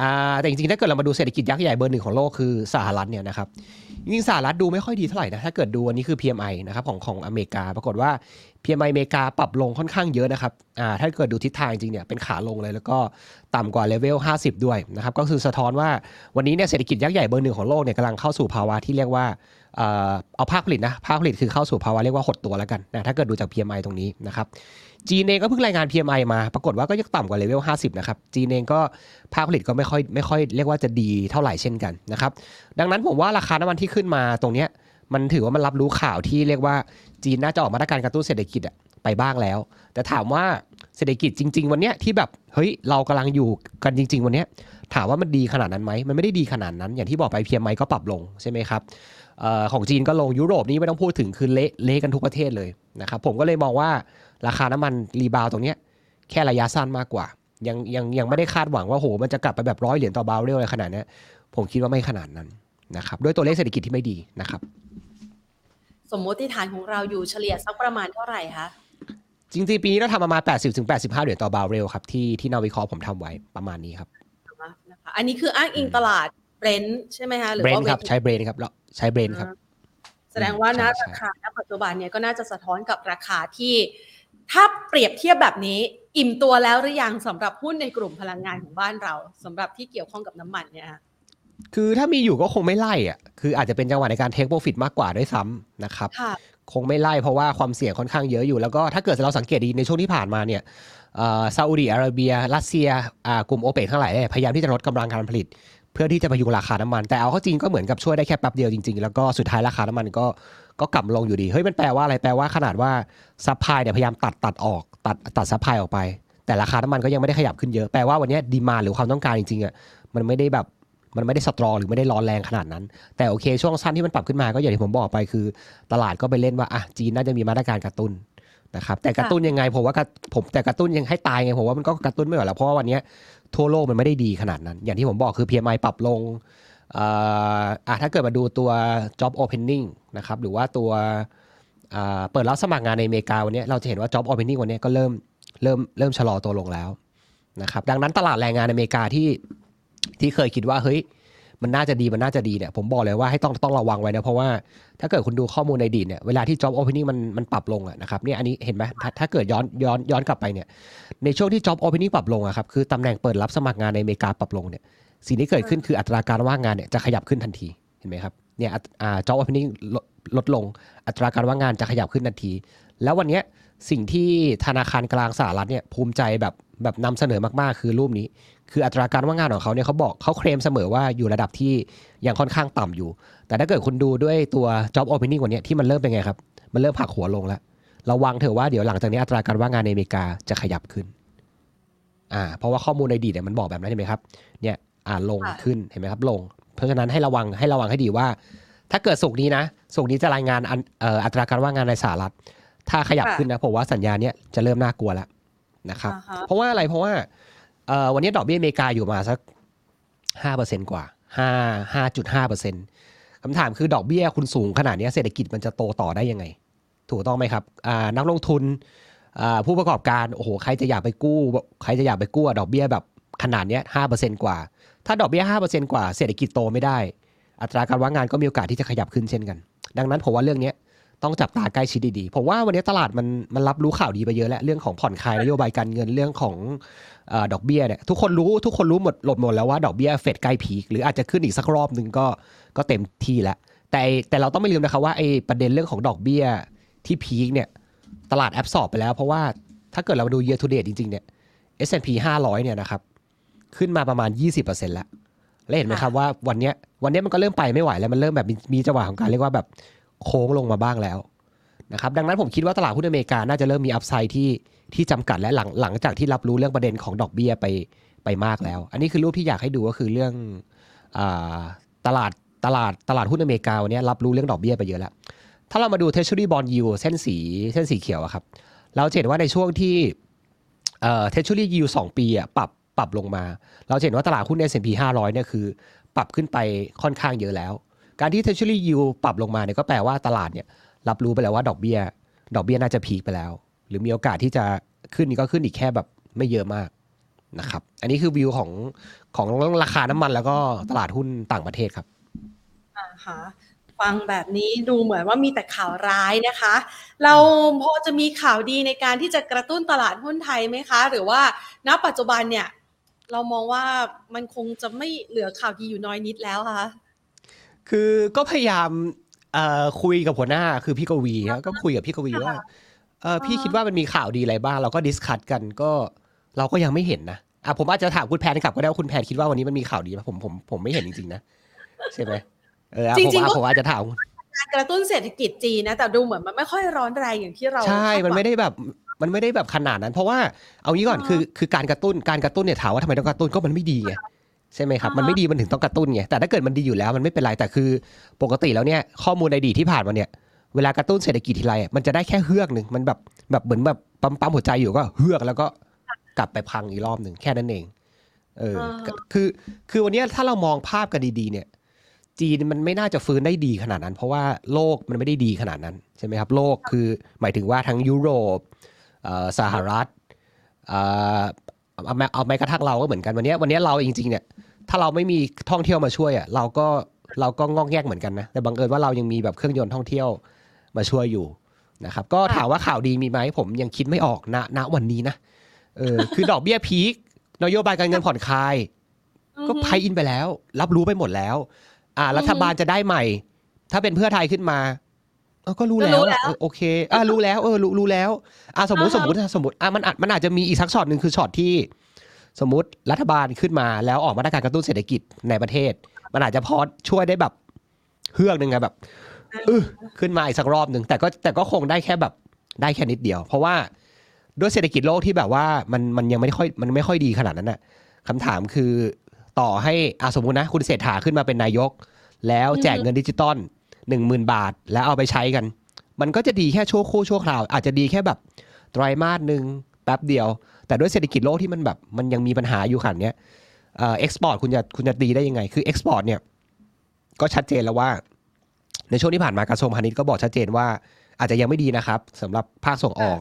อ่าแต่จริงๆถ้าเกิดเรามาดูเศรษฐกิจยักษ์ใหญ่เบอร์หนึ่งของโลกคือสหรัฐเนี่ยนะครับจริงๆสหรัฐดูไม่ค่อยดีเท่าไหร่นะถ้าเกิดดูอันนี้คือ PMI นะครับของของอเมริกา ปรากฏว่า PMI อเมริกาปรับลงค่อนข้างเยอะนะครับอ่าถ้าเกิดดูทิศทางจริงเนี่ยเป็นขาลงเลย แล้วก็ต่ำกว่าเลเวล 50 ด้วยนะครับ ก็คือสะท้อนว่าวันนี้เนี่ยเศรษฐกิจยักษ์ใหญ่เบอร์หนึ่งของโลกเนี่ยกำลังเข้าสู่ภาวะที่เรียกว่าเอ่อเอาภาคผลิตนะภาคผลิตคือเข้าสู่ภาวะเรียกว่าหดตัวแล้วกันนะถ้าเกิดดูจาก PMI ตรงนี้นะครับจีนเองก็เพิ่งรายงาน PMI มา ปรากฏว่าก็ยังต่ำกว่าเลเวล 50 นะครับ จีนเองก็ภาคผลิตก็ไม่ค่อยไม่ค่อยเรียกว่าจะดีเท่าไหร่เช่นกันนะครับ ดังนั้นผมว่าราคาน้ำมันที่ขึ้นมาตรงเนี้ย มันถือว่ามันรับรู้ข่าวที่เรียกว่าจีนน่าจะออกมาตรการกระตุ้นเศรษฐกิจอะไปบ้างแล้ว แต่ถามว่าเศรษฐกิจจริง ๆ วันเนี้ยที่แบบเฮ้ยเรากำลังอยู่กันจริง ๆ วันเนี้ยถามว่ามันดีขนาดนั้นไหมมันไม่ได้ดีขนาดนั้น อย่างที่บอกไป PMI ก็ปรับลงใช่ไหมครับออของจีนก็ลงยุโรปนี่ไม่ต้องพูดถึงคือเละเละกันทุกประเทศเลยนะครับผมก็เลยมองว่าราคาน้ำมัน rebound ตรงเนี้ยแค่ระยะสั้นมากกว่า ยังยังยังไม่ได้คาดหวังว่าโหมันจะกลับไปแบบร้อยเหรียญต่อบาร์เรลอะไรขนาดนี้ผมคิดว่าไม่ขนาดนั้นนะครับด้วยตัวเลขเศรษฐกิจที่ไม่ดีนะครับ สมมติฐานของเราอยู่เฉลี่ยสักประมาณเท่าไหร่คะจริงๆปีนี้เราทำประมาณ 80ถึง85 เหรียญต่อบาร์เรลครับที่ที่นักวิเคราะห์ผมทำไว้ประมาณนี้ครับนะคะอันนี้คืออ้างอิงตลาดเบรนท์ใช่ไหมคะหรือเบรนท์ว่าครับใช้เบรนท์ครับแล้วใช้เบรนครับ แสดงว่าณใช่ราคาณปัจจุบันเนี่ยก็น่าจะสะท้อนกับราคาที่ ถ้าเปรียบเทียบแบบนี้ อิ่มตัวแล้วหรือยังสำหรับหุ้นในกลุ่มพลังงานของบ้านเราสำหรับที่เกี่ยวข้องกับน้ำมันเนี่ย ค่ะคือถ้ามีอยู่ก็คงไม่ไล่อะ คืออาจจะเป็นจังหวะในการเทคโปรฟิตมากกว่าด้วยซ้ำนะครับค่ะคงไม่ไล่เพราะว่าความเสี่ยงค่อนข้างเยอะอยู่ แล้วก็ถ้าเกิดเราสังเกตดีในช่วงที่ผ่านมาเนี่ยเอ่อซาอุดิอาระเบีย รัสเซียอ่ากลุ่มโอเปกทั้งหลายเนี่ยพยายามที่จะลดกำลังการผลิต เพื่อที่จะพยุงราคาน้ำมัน แต่เอาเข้าจริงก็เหมือนกับช่วยได้แค่แป๊บเดียวจริงๆ แล้วก็สุดท้ายราคาน้ำมันก็ก็กลับลงอยู่ดี เฮ้ยมันแปลว่าอะไร แปลว่าขนาดว่า supply เนี่ยพยายามตัดตัดออก ตัดตัด supply ออกไป แต่ราคาน้ำมันก็ยังไม่ได้ขยับขึ้นเยอะ แปลว่าวันนี้ demand หรือความต้องการจริงๆอะมันไม่ได้แบบ มันไม่ได้ strong หรือไม่ได้ร้อนแรงขนาดนั้น แต่โอเค ช่วงสั้นที่มันปรับขึ้นมาก็อย่างที่ผมบอกไปคือ ตลาดก็ไปเล่นว่าอะจีนน่าจะมีมาตรการกระตุ้นนะครับแต่กระตุ้นยังไงผมว่ากระผมแต่กระตุ้นยังให้ตายไงผมว่ามันก็กระตุ้นไม่ไหวแล้วเพราะว่าวันเนี้ยทั่วโลกมันไม่ได้ดีขนาดนั้น อย่างที่ผมบอกคือ PMI ปรับลงเอ่ออะถ้าเกิดมาดูตัว job opening นะครับหรือว่าตัวอ่าเปิดรับสมัครงานในอเมริกาวันเนี้ยเราจะเห็นว่า job opening วันเนี้ยก็เริ่มเริ่มเริ่มชะลอตัวลงแล้วนะครับดังนั้นตลาดแรงงานในอเมริกาที่ ที่เคยคิดว่าเฮ้ยมันน่าจะดีมันน่าจะดีเนี่ยผมบอกเลยว่าให้ต้องต้องระวังไว้นะเพราะว่าถ้าเกิดคุณดูข้อมูลในอดีตเนี่ยเวลาที่ job opening มันมันปรับลงอะนะครับเนี่ยอันนี้เห็นไหมถ้าถ้าเกิดย้อนย้อนย้อนกลับไปเนี่ยในช่วงที่ job opening ปรับลงอะครับคือตำแหน่งเปิดรับสมัครงานในอเมริกาปรับลงเนี่ยสิ่งที่เกิดขึ้นคืออัตราการว่างงานเนี่ยจะขยับขึ้นทันทีเห็นไหมครับเนี่ยอัตอ่า job opening ลดลดลง อัตราการว่างงานจะขยับขึ้นทันที แล้ววันเนี้ยสิ่งที่ธนาคารกลางสหรัฐเนี่ยภูมิใจแบบแบบนำเสนอมากๆ คือรูปนี้ คืออัตราการว่างงานของเขาเนี่ยเขาบอกเขาเคลมเสมอว่าอยู่ระดับที่ยังค่อนข้างต่ำอยู่ แต่ถ้าเกิดคุณดูด้วยตัว job opening วันเนี้ยที่มันเริ่มเป็นไงครับ มันเริ่มผักหัวลงแล้วระวังเถอะว่าเดี๋ยวหลังจากนี้อัตราการว่างงานในอเมริกาจะขยับขึ้นอ่าเพราะว่าข้อมูลในอดีตเนี่ยมันบอกแบบนั้นเห็นไหมครับเนี่ยอ่าลงค่ะขึ้นเห็นไหมครับลง เพราะฉะนั้นให้ระวังให้ระวังให้ดีว่า ถ้าเกิดสุกร์นี้นะสุกร์นี้จะรายงานอันเอ่ออัตราการว่างงานในสหรัฐถ้าขยับขึ้นนะผมว่าสัญญาณเนี้ยจะเริ่มน่ากลัวแล้วนะครับอ่าฮะเพราะว่าอะไรเพราะว่า เอ่อวันนี้ดอกเบี้ยอเมริกาอยู่มาสักห้าเปอร์เซ็นกว่าห้าห้าจุดห้าเปอร์เซ็นคำถามคือดอกเบี้ยคุณสูงขนาดนี้เศรษฐกิจมันจะโตต่อได้ยังไง ถูกต้องไหมครับนักลงทุนผู้ประกอบการโอ้โหใครจะอยากไปกู้ใครจะอยากไปกู้ดอกเบี้ยแบบขนาดนี้ห้าเปอร์เซ็นกว่า ถ้าดอกเบี้ยห้าเปอร์เซ็นกว่าเศรษฐกิจโตไม่ได้ อัตราการว่างงานก็มีโอกาสที่จะขยับขึ้นเช่นกัน ดังนั้นผมว่าเรื่องนี้ ต้องจับตาใกล้ชิดดีๆ ผมว่าวันนี้ตลาดมันมันรับรู้ข่าวดีไปเยอะแล้ว เรื่องของผ่อนคลายนโยบายการเงินเรื่องของเอ่อดอกเบี้ยเนี่ยทุกคนรู้ทุกคนรู้หมดหลดหมดแล้วว่าดอกเบี้ยเฟดใกล้พีคหรืออาจจะขึ้นอีกสักรอบหนึ่งก็ก็เต็มที่แล้ว แต่แต่เราต้องไม่ลืมนะครับว่าไอ้ประเด็นเรื่องของดอกเบี้ยที่พีคเนี่ยตลาดแอบสอบไปแล้ว เพราะว่าถ้าเกิดเราดู year to date จริงๆเนี่ย S&P 500 เนี่ยนะครับขึ้นมาประมาณ 20%แล้วแล้วเห็นไหมครับว่าวันเนี้ยวันเนี้ยมันก็เริ่มไปไม่ไหวแล้วมันเริ่มแบบมีมีจังหวะของการเรียกว่าแบบ โค้งลงมาบ้างแล้วนะครับดังนั้นผมคิดว่าตลาดหุ้นอเมริกาน่าจะเริ่มมีอัพไซด์ที่ที่จำกัดและหลังหลังจากที่รับรู้เรื่องประเด็นของดอกเบี้ยไปไปมากแล้ว อันนี้คือรูปที่อยากให้ดูก็คือเรื่องอตลาดตลาดตลาดหุ้นอเมริกาวันนี้รับรู้เรื่องดอกเบี้ยไปเยอะแล้ว ถ้าเรามาดู Treasury Bond Yield เส้นสีเส้นสีเขียวครับ เราเห็นว่าในช่วงที่เอ่อ Treasury Yield สองปีอะปรับปรับลงมา เราเห็นว่าตลาดหุ้น S&P 500เนี่ยคือ ปรับขึ้นไปค่อนข้างเยอะแล้ว การที่ Treasury Yield ปรับลงมาเนี่ยก็แปลว่าตลาดเนี่ยรับรู้ไปแล้วว่าดอกเบี้ย ดอกเบี้ยน่าจะพีคไปแล้ว หรือมีโอกาสที่จะขึ้นนี่ก็ขึ้นอีกแค่แบบไม่เยอะมากนะครับ อันนี้คือวิวของของราคาน้ำมันแล้วก็ตลาดหุ้นต่างประเทศครับอ่าฮะฟังแบบนี้ดูเหมือนว่ามีแต่ข่าวร้ายนะคะ เราพอจะมีข่าวดีในการที่จะกระตุ้นตลาดหุ้นไทยไหมคะ หรือว่าณปัจจุบันเนี่ย เรามองว่ามันคงจะไม่เหลือข่าวดีอยู่น้อยนิดแล้วค่ะ คือก็พยายามเอ่อคุยกับหัวหน้าคือพี่กวีครับก็คุยกับพี่กวีว่าเออพี่คิดว่ามันมีข่าวดีอะไรบ้าง เราก็ discuss กันก็เราก็ยังไม่เห็นนะอะผมอาจจะถามคุณแพนกลับก็ได้ว่าคุณแพนคิดว่าวันนี้มันมีข่าวดีไหมผมผมผมไม่เห็นจริงๆนะใช่ไหมเอออะผมจริงๆอะก็ผมอาจจะถามการกระตุ้นเศรษฐกิจจีนนะแต่ดูเหมือนมันไม่ค่อยร้อนแรงอย่างที่เรา ใช่คาดหวังมันไม่ได้แบบมันไม่ได้แบบขนาดนั้น เพราะว่าเอางี้ก่อนอ่าคือคือการกระตุ้นการกระตุ้นเนี่ยถามว่าทำไมต้องกระตุ้นก็มันไม่ดีไง ใช่ไหมครับอ่าฮะมันไม่ดีมันถึงต้องกระตุ้นไงแต่ถ้าเกิดมันดีอยู่แล้วมันไม่เป็นไรแต่คือ ปกติแล้วเนี่ยข้อมูลในอดีตที่ผ่านมาเนี่ยเวลากระตุ้นเศรษฐกิจทีไรอะมันจะได้แค่เฮือกหนึ่งมันแบบแบบเหมือนแบบปั๊มปั๊มหัวใจอยู่ก็เฮือกแล้วก็กลับไปพังอีกรอบหนึ่งแค่นั้นเอง เออก็คือคือวันเนี้ยถ้าเรามองภาพกันดีๆ เนี่ย จีนมันไม่น่าจะฟื้นได้ดีขนาดนั้น เพราะว่าโลกมันไม่ได้ดีขนาดนั้นใช่ไหมครับ โลกคือหมายถึงว่าทั้งยุโรปเอ่อสหรัฐ เอ่อเอาแม้เอาแม้กระทั่งเราก็เหมือนกันวันเนี้ยวันเนี้ยเราจริงๆเนี่ยถ้าเราไม่มีท่องเที่ยวมาช่วยอะเราก็เราก็งอกแยกเหมือนกันนะแต่บังเอิญว่าเรายังมีแบบเครื่องยนต์ท่องเที่ยวมาช่วยอยู่นะครับ ก็ถามว่าข่าวดีมีไหมผมยังคิดไม่ออกณณวันนี้นะเออคือดอกเบี้ยพีคนโยบายการเงินผ่อนคลาย ก็ไพอินไปแล้ว รับรู้ไปหมดแล้ว อ่า รัฐบาลจะได้ใหม่ ถ้าเป็นเพื่อไทยขึ้นมา เออก็รู้แล้วเออโอเคอ่ารู้แล้วเออรู้รู้แล้วอ่าสมมติสมมติสมมติอ่ามันอาจมันอาจจะมีอีกสักช็อตหนึ่งคือช็อตที่ สมมติรัฐบาลขึ้นมาแล้วออกมาตรการกระตุ้นเศรษฐกิจในประเทศ มันอาจจะพอช่วยได้แบบเฮือกหนึ่งไงแบบเออขึ้นมาอีกสักรอบหนึ่งแต่ก็แต่ก็คงได้แค่แบบได้แค่นิดเดียว เพราะว่าด้วยเศรษฐกิจโลกที่แบบว่ามันมันยังไม่ค่อยมันไม่ค่อยดีขนาดนั้นน่ะคำถามคือต่อให้อาสมมุตินะ คุณเศรษฐาขึ้นมาเป็นนายก แล้วแจกเงินดิจิตอล หนึ่งหมื่นบาท แล้วเอาไปใช้กัน มันก็จะดีแค่ชั่วครู่ชั่วคราว อาจจะดีแค่แบบไตรมาสหนึ่งแป๊บเดียว แต่ด้วยเศรษฐกิจโลกที่มันแบบมันยังมีปัญหาอยู่ขนาดเนี้ยเอ่อ export คุณจะคุณจะดีได้ยังไง คือ export เนี่ยก็ชัดเจนแล้วว่า ในช่วงที่ผ่านมากระทรวงพาณิชย์ก็บอกชัดเจนว่า อาจจะยังไม่ดีนะครับสำหรับภาคส่งออก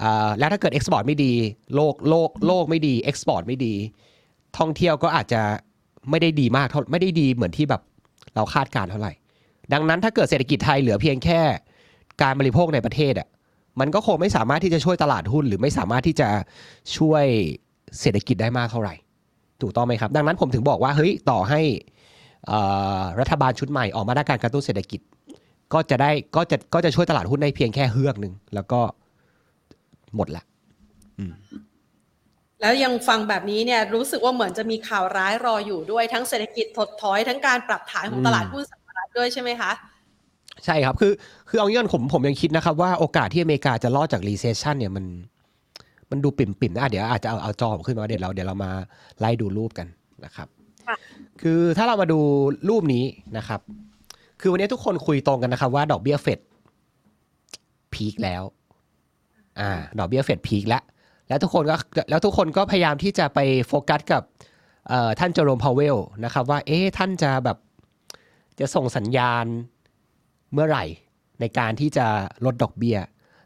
อ่าแล้วถ้าเกิด export ไม่ดี โลกโลกโลกไม่ดี export ไม่ดี ท่องเที่ยวก็อาจจะไม่ได้ดีมากเท่าไม่ได้ดีเหมือนที่แบบเราคาดการณ์เท่าไหร่ ดังนั้นถ้าเกิดเศรษฐกิจไทยเหลือเพียงแค่การบริโภคในประเทศอะมันก็คงไม่สามารถที่จะช่วยตลาดหุ้น หรือไม่สามารถที่จะช่วยเศรษฐกิจได้มากเท่าไหร่ ถูกต้องไหมครับ ดังนั้นผมถึงบอกว่าเฮ้ยต่อให้เอ่อรัฐบาลชุดใหม่ออกมาตรการกระตุ้นเศรษฐกิจ ก็จะได้ก็จะก็จะช่วยตลาดหุ้นได้เพียงแค่เฮือกหนึ่งแล้วก็หมดละแล้วยังฟังแบบนี้เนี่ยรู้สึกว่าเหมือนจะมีข่าวร้ายรออยู่ด้วยทั้งเศรษฐกิจถดถอยทั้งการปรับฐานของตลาดหุ้นสหรัฐ ด้วยใช่ไหมคะใช่ครับ คือคือเอางี้ก่อนผมผมยังคิดนะครับ ว่าโอกาสที่อเมริกาจะรอดจาก recession เนี่ยมัน มันดูปิ่มปิ่มๆนะอะเดี๋ยวอาจจะเอาเอาจอผมขึ้นมาเดี๋ยวเราเดี๋ยวเรามาไล่ดูรูปกันนะครับค่ะคือถ้าเรามาดูรูปนี้นะครับ คือวันนี้ทุกคนคุยตรงกันนะครับ ว่าดอกเบี้ยเฟดpeak แล้ว อ่า ดอกเบี้ยเฟด peak แล้ว แล้วทุกคนก็แล้วทุกคนก็พยายามที่จะไปโฟกัสกับเอ่อท่านเจอโรมพาวเวลนะครับ ว่าเอ๊ะท่านจะแบบ จะส่งสัญญาณเมื่อไหร่ ในการที่จะลดดอกเบี้ย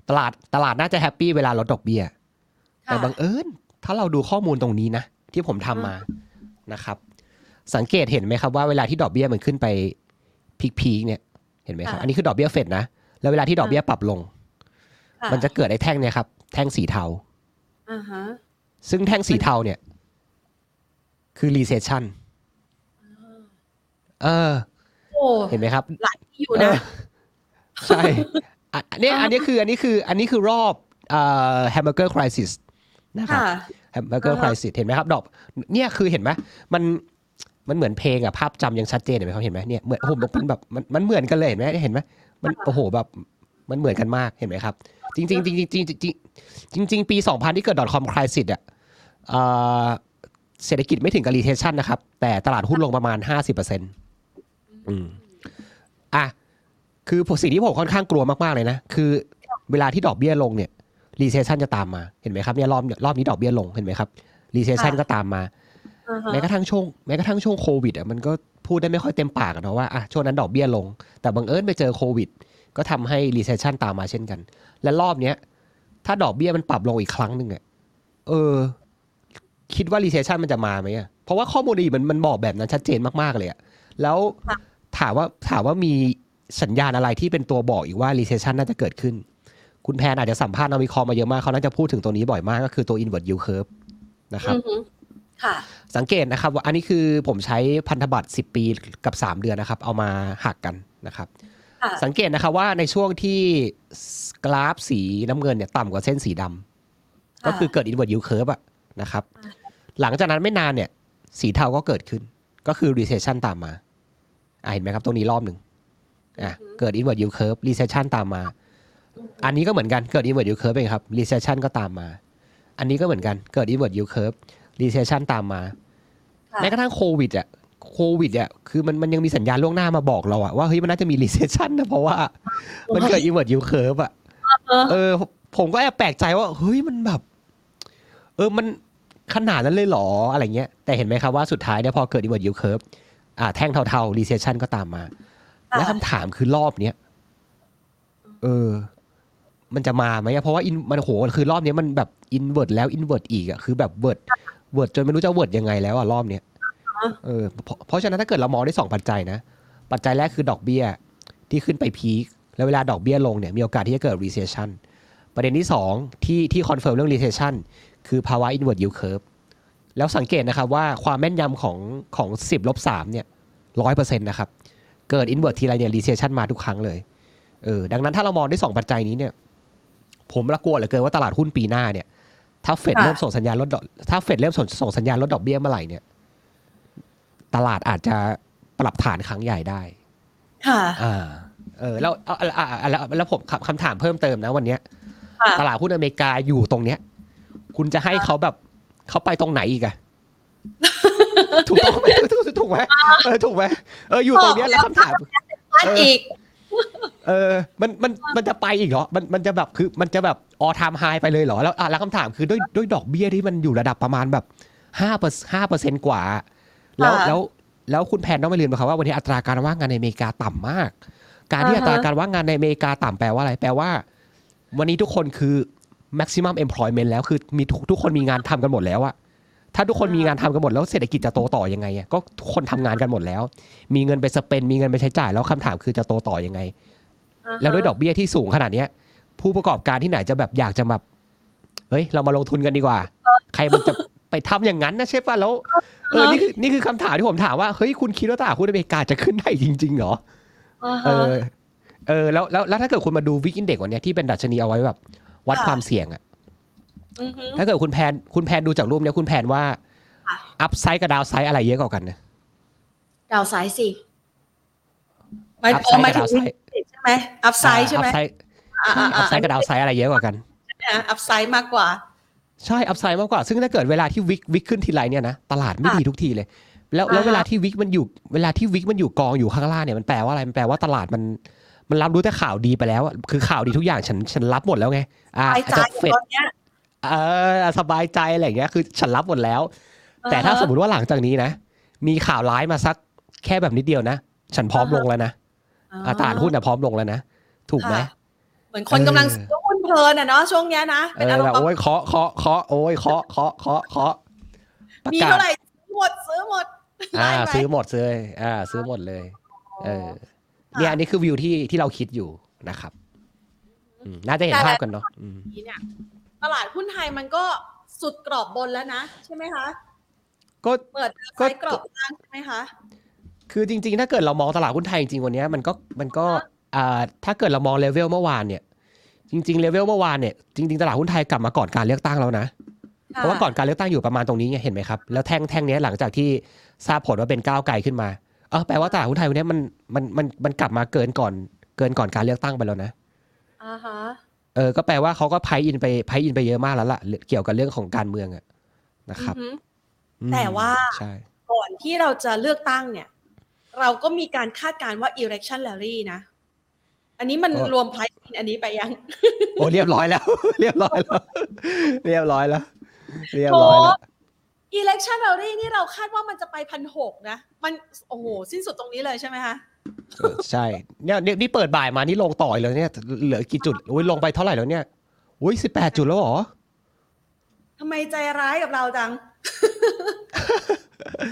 ตลาดตลาดน่าจะ happy เวลาลดดอกเบี้ย แต่บังเอิญถ้าเราดูข้อมูลตรงนี้นะ ที่ผมทำมานะครับ สังเกตเห็นไหมครับว่าเวลาที่ดอกเบี้ยมันขึ้นไปพีคๆเนี่ยเห็นไหมครับค่ะอันนี้คือดอกเบี้ยเฟดนะ แล้วเวลาที่ดอกเบี้ยปรับลงค่มันจะเกิดไอ้แท่งเนี่ยครับ แท่งสีเทาอ่าฮะซึ่งแท่งสีเทาเนี่ย คือ recession เออโอ้ เห็นไหมครับ หลายที่อยู่นะเออใช่อะอันเนี้ยอันนี้คืออันนี้คืออันนี้คือรอบเอ่อ hamburger crisis นะครับค่ะ hamburger อ่าฮะ crisis เห็นไหมครับดอกเนี่ยคือเห็นไหมมันมันเหมือนเพลงอะภาพจำยังชัดเจนเห็นไหมครับเห็นไหมเนี่ยเหมือนโอ้โหมันแบบมันมันเหมือนกันเลยเห็นไหมเห็นไหมมันโอ้โหแบบมันเหมือนกันมากเห็นไหมครับ จริงจริงจริงจริงจริงจริงจริงๆปี2000ที่เกิด .com crisis อะเอ่อเศรษฐกิจไม่ถึงกับ recession นะครับ แต่ตลาดหุ้นลงประมาณ50%อื มอะคือสิ่งที่ผมค่อนข้างกลัวมาก ๆ เลยนะ คือเวลาที่ดอกเบี้ยลงเนี่ย recession จะตามมาเห็นไหมครับเนี่ยรอบรอบนี้ดอกเบี้ยลงเห็นไหมครับrecession ค่ะก็ตามมาอ่าฮะแม้กระทั่งช่วงแม้กระทั่งช่วงโควิดอะมันก็พูดได้ไม่ค่อยเต็มปากอะเนาะว่าอะช่วงนั้นดอกเบี้ยลง แต่บังเอิญไปเจอโควิด ก็ทำให้ recession ตามมาเช่นกัน และรอบเนี้ย ถ้าดอกเบี้ยมันปรับลงอีกครั้งหนึ่งอะเออ คิดว่า recession มันจะมาไหมอะเพราะว่าข้อมูลดีมันมันบอกแบบนั้นชัดเจนมากๆเลยอะแล้วค่ะ ถามว่าถามว่ามีสัญญาณอะไรที่เป็นตัวบอกอีกว่า recession น่าจะเกิดขึ้น คุณแพนอาจจะสัมภาษณ์นาวิเคราะห์มาเยอะมากเขาน่าจะพูดถึงตัวนี้บ่อยมากก็คือตัว inward yield curve นะครับอือฮึค่ะสังเกตนะครับว่าอันนี้คือผมใช้พันธบัตร 10 ปีกับ 3 เดือนนะครับ เอามาหักกันนะครับค่ะสังเกตนะครับว่าในช่วงที่กราฟสีน้ำเงินเนี่ยต่ำกว่าเส้นสีดำก็คือเกิด inward yield curve อะนะครับ หลังจากนั้นไม่นานเนี่ย สีเทาก็เกิดขึ้น ก็คือ recession ตามมาอะ เห็นไหมครับตรงนี้รอบหนึ่งอะเกิด inward yield curve recession ตามมา อันนี้ก็เหมือนกันเกิด inward yield curve เองครับ recession ก็ตามมา อันนี้ก็เหมือนกันเกิด inward yield curve recession ตามมาค่ะแม้กระทั่งโควิดอะโควิดอะคือมันมันยังมีสัญญาณล่วงหน้ามาบอกเราอะว่าเฮ้ยมันน่าจะมี recession นะเพราะว่ามันเกิด inward yield curve อะเออเออผมผมก็แอบแปลกใจว่าเฮ้ยมันแบบ เออมันขนาดนั้นเลยเหรออะไรเงี้ย แต่เห็นไหมครับว่าสุดท้ายเนี่ยพอเกิด inward yield curve อ่าแท่งเทาๆ recession ก็ตามมาค่ะและคำถามคือรอบเนี้ยเออ มันจะมาไหมอะเพราะว่าอินมันโหคือรอบนี้มันแบบ invert แล้ว invert อีกอะคือแบบ invert invert จนไม่รู้จะ invert ยังไงแล้วอะรอบเนี้ยเออเพราะเพราะฉะนั้นถ้าเกิดเรามองได้สองปัจจัยนะ ปัจจัยแรกคือดอกเบี้ยที่ขึ้นไป peak แล้วเวลาดอกเบี้ยลงเนี่ยมีโอกาสที่จะเกิด recession ประเด็นที่สองที่ที่ confirm เรื่อง recession คือภาวะ inverted yield curve แล้วสังเกตนะครับว่าความแม่นยำของของสิบลบสามเนี่ยร้อยเปอร์เซ็นต์นะครับ เกิด inward ทีไรเนี่ย recession มาทุกครั้งเลยเออดังนั้นถ้าเรามองได้สองปัจจัยนี้เนี่ย ผมละกลัวเหลือเกินว่าตลาดหุ้นปีหน้าเนี่ย ถ้าเฟดค่ะเริ่มส่งสัญญาณลดดอกถ้าเฟดเริ่มส่งส่งสัญญาณลดดอกเบี้ยเมื่อไหร่เนี่ย ตลาดอาจจะปรับฐานครั้งใหญ่ได้ ค่ะอ่าเออแล้วเอาเอาเอาเอาแล้วแล้วผมคำคำถามเพิ่มเติมนะวันเนี้ยค่ะตลาดหุ้นอเมริกาอยู่ตรงเนี้ย คุณจะให้เขาแบบ เขาไปตรงไหนอีกอะถูกต้องไหมถูกถูกไหมเออถูกไหมเอออยู่ตรงเนี้ยแล้วคำถามพลาดอีกเออ มัน มัน มันจะไปอีกเหรอ มัน มันจะแบบ คือ มันจะแบบออทามไฮไปเลยเหรอ แล้วอะแล้วคำถามคือด้วย ด้วยดอกเบี้ยที่มันอยู่ระดับประมาณแบบห้าเปอร์ห้าเปอร์เซ็นกว่า แล้วค่ะแล้ว แล้วคุณแพนต้องไม่ลืมนะครับว่าวันนี้อัตราการว่างงานในอเมริกาต่ำมาก การที่อ่าอัฮะตราการว่างงานในอเมริกาต่ำแปลว่าอะไร แปลว่า วันนี้ทุกคนคือ maximum employment แล้วคือมีทุกทุกคนมีงานทำกันหมดแล้วอะถ้าทุกคนมีงานทำกันหมดแล้วเศรษฐกิจจะโตต่อยังไงอะก็ทุกคนทำงานกันหมดแล้ว มีเงินไปสเปน มีเงินไปใช้จ่ายแล้วคำถามคือจะโตต่อยังไง แล้วด้วยดอกเบี้ยที่สูงขนาดเนี้ย ผู้ประกอบการที่ไหนจะแบบอยากจะแบบเฮ้ย เรามาลงทุนกันดีกว่า ใครมันจะไปทำอย่างนั้นนะใช่ป่ะแล้วเออนี่คือนี่คือคำถามที่ผมถามว่าเฮ้ยคุณคิดว่าตลาดหุ้นอเมริกาจะขึ้นได้จริงๆเหรออ่าเอฮะอเออแล้วแล้วแล้วถ้าเกิดคุณมาดูวิกอินเด็กวันเนี้ยที่เป็นดัชนีเอาไว้แบบ วัดค่ะความเสี่ยงอะอือฮึถ้าเกิดคุณแพนคุณแพนดูจากรูปเนี้ยคุณแพนว่าค่ะอัพไซด์กับดาวไซด์อะไรเยอะกว่ากันนะดาวไซด์สิหมายอัพอ๋ไซอด์หมายกับถึดางวไซด์ใช่ไหมอัพไซด์ใช่ไหมอัพไซด์อ่าอ่าอัพไซด์กับดาวไซด์อะไรเยอะกว่ากันอัพไซด์มากกว่า ใช่อัพไซด์มากกว่า ซึ่งถ้าเกิดเวลาที่วิกวิกขึ้นทีไรเนี่ยนะตลาดไม่ค่ะดีทุกทีเลย แล้วแล้วอ่าฮะเวลาที่วิกมันอยู่ เวลาที่วิกมันอยู่กองอยู่ข้างล่างเนี่ยมันแปลว่าอะไรมันแปลว่าตลาดมัน มันรับรู้แต่ข่าวดีไปแล้วอะคือข่าวดีทุกอย่างฉันฉันรับหมดแล้วไงอ่าไปอาจจ่าจะยเฟดตอนเนี้ยเออสบายใจอะไรอย่างเงี้ย คือฉันรับหมดแล้ว แต่ถ้าอ่าฮะสมมติว่าหลังจากนี้นะ มีข่าวร้ายมาสักแค่แบบนิดเดียวนะ ฉันพร้อมอ่าฮะลงแล้วนะอ่าตลาดหุ้นนะพร้อมลงแล้วนะ ถูกไหมค่ะเหมือนคนกำลังซื้อหุ้นเพลินอะเนาะช่วงเนี้ยนะเอเป็นออารมแบบณ์ประมาณโอ้ยเคาะเคาะเคาะโอ้ยเคาะเคาะเคาะเคาะประมีกาศเท่าไหร่ซื้อหมดซื้อหมด อ่าได้ไหมซื้อหมดเลย อ่า ซื้อหมดเลย เออค่ะ เนี่ยอันนี้คือวิวที่ที่เราคิดอยู่นะครับอืมน่าจะเห็นภาพกันเนาะอืมนี้เนี่ยตลาดหุ้นไทยมันก็สุดกรอบบนแล้วนะ ใช่ไหมคะ ก็เปิดก็ไซส์กรอบล่างใช่ไหมคะ คือจริง ๆ ถ้าเกิดเรามองตลาดหุ้นไทยจริงๆวันเนี้ยมันก็มันก็อ่าถ้าเกิดเรามองเลเวลเมื่อวานเนี่ย จริงๆเลเวลเมื่อวานเนี่ยจริงๆตลาดหุ้นไทยกลับมาก่อนการเลือกตั้งแล้วนะเพราะว่าก่อนการเลือกตั้งอยู่ประมาณตรงนี้ไงเห็นไหมครับแล้วแท่งแท่งเนี้ยหลังจากที่ทราบผลว่าเป็นก้าวไกลขึ้นมาเออแปลว่าตลาดหุ้นไทยวันเนี้ยมันมันมันมันกลับมาเกินก่อน เกินก่อนการเลือกตั้งไปแล้วนะอ่าฮะเออก็แปลว่าเขาก็ไพอินไปไพอินไปเยอะมากแล้วล่ะเกี่ยวกับเรื่องของการเมืองอะนะครับอือฮึอืมแต่ว่าใช่ก่อนที่เราจะเลือกตั้งเนี่ย เราก็มีการคาดการณ์ว่า election rally นะ อันนี้มันรวมไพร์อันนี้ไปยัง โอ้เรียบร้อยแล้ว เรียบร้อยแล้ว เรียบร้อยแล้วเรียบร้อยแล้ว election rally นี่เราคาดว่ามันจะไปพันหกนะ มันโอ้โห สิ้นสุดตรงนี้เลยใช่ไหมคะเออใช่เนี่ยเนี่ยนี่เปิดบ่ายมานี่ลงต่อยเลยเนี่ย เหลือกี่จุดอุ้ยลงไปเท่าไหร่แล้วเนี่ยอุ้ยสิบแปดจุดแล้วเหรอทำไมใจร้ายกับเราจัง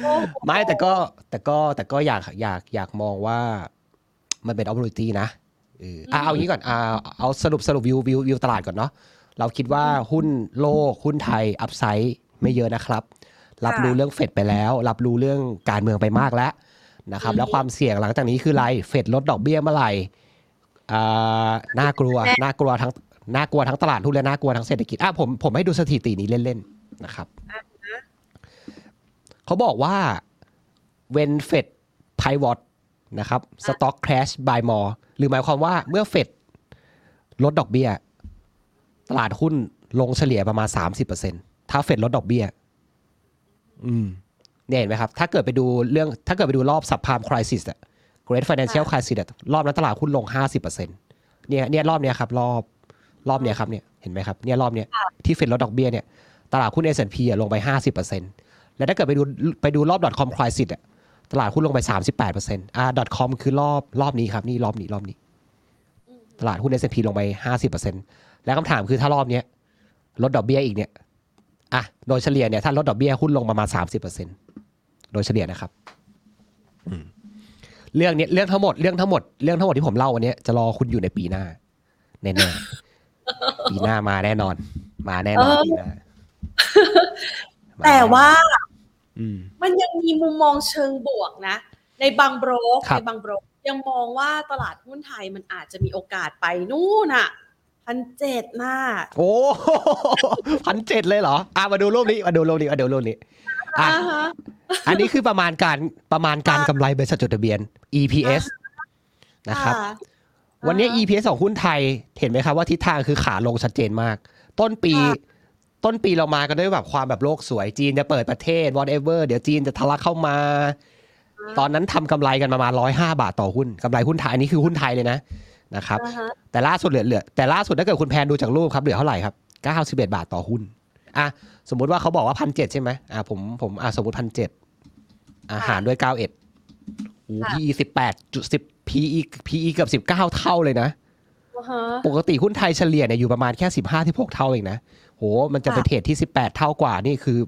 โอ้โหไม่แต่ก็แต่ก็แต่ก็อยากอยากอยากมองว่ามันเป็น opportunity นะเอออะเอางี้ก่อนอ่าเอาสรุปสรุปวิววิววิวตลาดก่อนเนาะเราคิดว่าหุ้นโลกหุ้นไทยอัพไซด์ไม่เยอะนะครับ รับรู้เรื่องเฟดไปแล้ว รับรู้เรื่องการเมืองไปมากแล้วนะครับ แล้วความเสี่ยงหลังจากนี้คืออะไรเฟดลดดอกเบี้ยเมื่อไหร่อ่าน่ากลัวน่ากลัวทั้งน่ากลัวทั้งตลาดหุ้นและน่ากลัวทั้งเศรษฐกิจอะผมผมให้ดูสถิตินี้เล่นๆนะครับเขาบอกว่า when Fed pivot นะครับ stock crash by more หรือหมายความว่าเมื่อเฟดลดดอกเบี้ย ตลาดหุ้นลงเฉลี่ยประมาณ 30%ถ้าเฟดลดดอกเบี้ยอืม เนี่ยเห็นไหมครับ ถ้าเกิดไปดูเรื่องถ้าเกิดไปดูรอบ subprime crisis อะ great financial crisis อะรอบนั้นตลาดหุ้นลง 50%เนี่ยเนี่ยรอบเนี้ยครับ รอบรอบเนี้ยครับเนี่ยเห็นไหมครับเนี่ยรอบเนี้ยที่เฟดลดดอกเบี้ยเนี่ยตลาดหุ้น S&P อะลงไป 50%แล้วถ้าเกิดไปดูไปดูรอบ .com crisis อะตลาดหุ้นลงไป 38%อ่า .com คือรอบรอบนี้ครับนี่รอบนี้รอบนี้ ตลาดหุ้น S&P ลงไป 50%แล้วคำถามคือถ้ารอบเนี้ยลดดอกเบี้ยอีกเนี่ย อะโดยเฉลี่ยเนี่ยถ้าลดดอกเบี้ยหุ้นลงประมาณสามสิบเปอร์เซ็นโดยเฉลี่ยนะครับอืมเรื่องเนี้ยเรื่องทั้งหมดเรื่องทั้งหมดเรื่องทั้งหมดที่ผมเล่าวันเนี้ยจะรอคุณอยู่ในปีหน้าแน่ๆปีหน้ามาแน่นอน มาแน่นอนปีหน้ามาแต่ว่าอืมมันยังมีมุมมองเชิงบวกนะ ในบางโบรกครับในบางโบรกยังมองว่าตลาดหุ้นไทยมันอาจจะมีโอกาสไปนู่นน่ะ พันเจ็ดน่ะโอ้พันเจ็ดเลยเหรอ อะมาดูรูปนี้มาดูรูปนี้มาดูรูปนี้อะอ่าฮะอันนี้คือประมาณการประมาณการกำไรบริษัทจดทะเบียน EPS นะครับอ่าวันนี้อ่า EPS ของหุ้นไทยเห็นไหมครับว่าทิศทางคือขาลงชัดเจนมาก ต้นปีค่ะต้นปีเรามากันด้วยแบบความแบบโลกสวยจีนจะเปิดประเทศ whatever เดี๋ยวจีนจะทะลักเข้ามา ตอนนั้นทำกำไรกันประมาณร้อยห้าบาทต่อหุ้นกำไรหุ้นไทยอันนี้คือหุ้นไทยเลยนะ นะครับอ่าฮะแต่ล่าสุดเหลือเหลือแต่ล่าสุดถ้าเกิดคุณแพนดูจากรูปครับเหลือเท่าไหร่ครับเก้าสิบเอ็ดบาทต่อหุ้นอะสมมุติว่าเขาบอกว่าพันเจ็ดใช่ไหมอะผมผมอะสมมติพันเจ็ดอาหารด้วยเก้าเอ็ดโอ้ค่ะพีสิบแปดจุดสิบพีพีเกือบสิบเก้าเท่าเลยนะอ่าฮะปกติหุ้นไทยเฉลี่ยเนี่ยอยู่ประมาณแค่สิบห้าที่หกเท่าเองนะโหมันจะไปค่ะเทรดที่สิบแปดเท่ากว่านี่คือ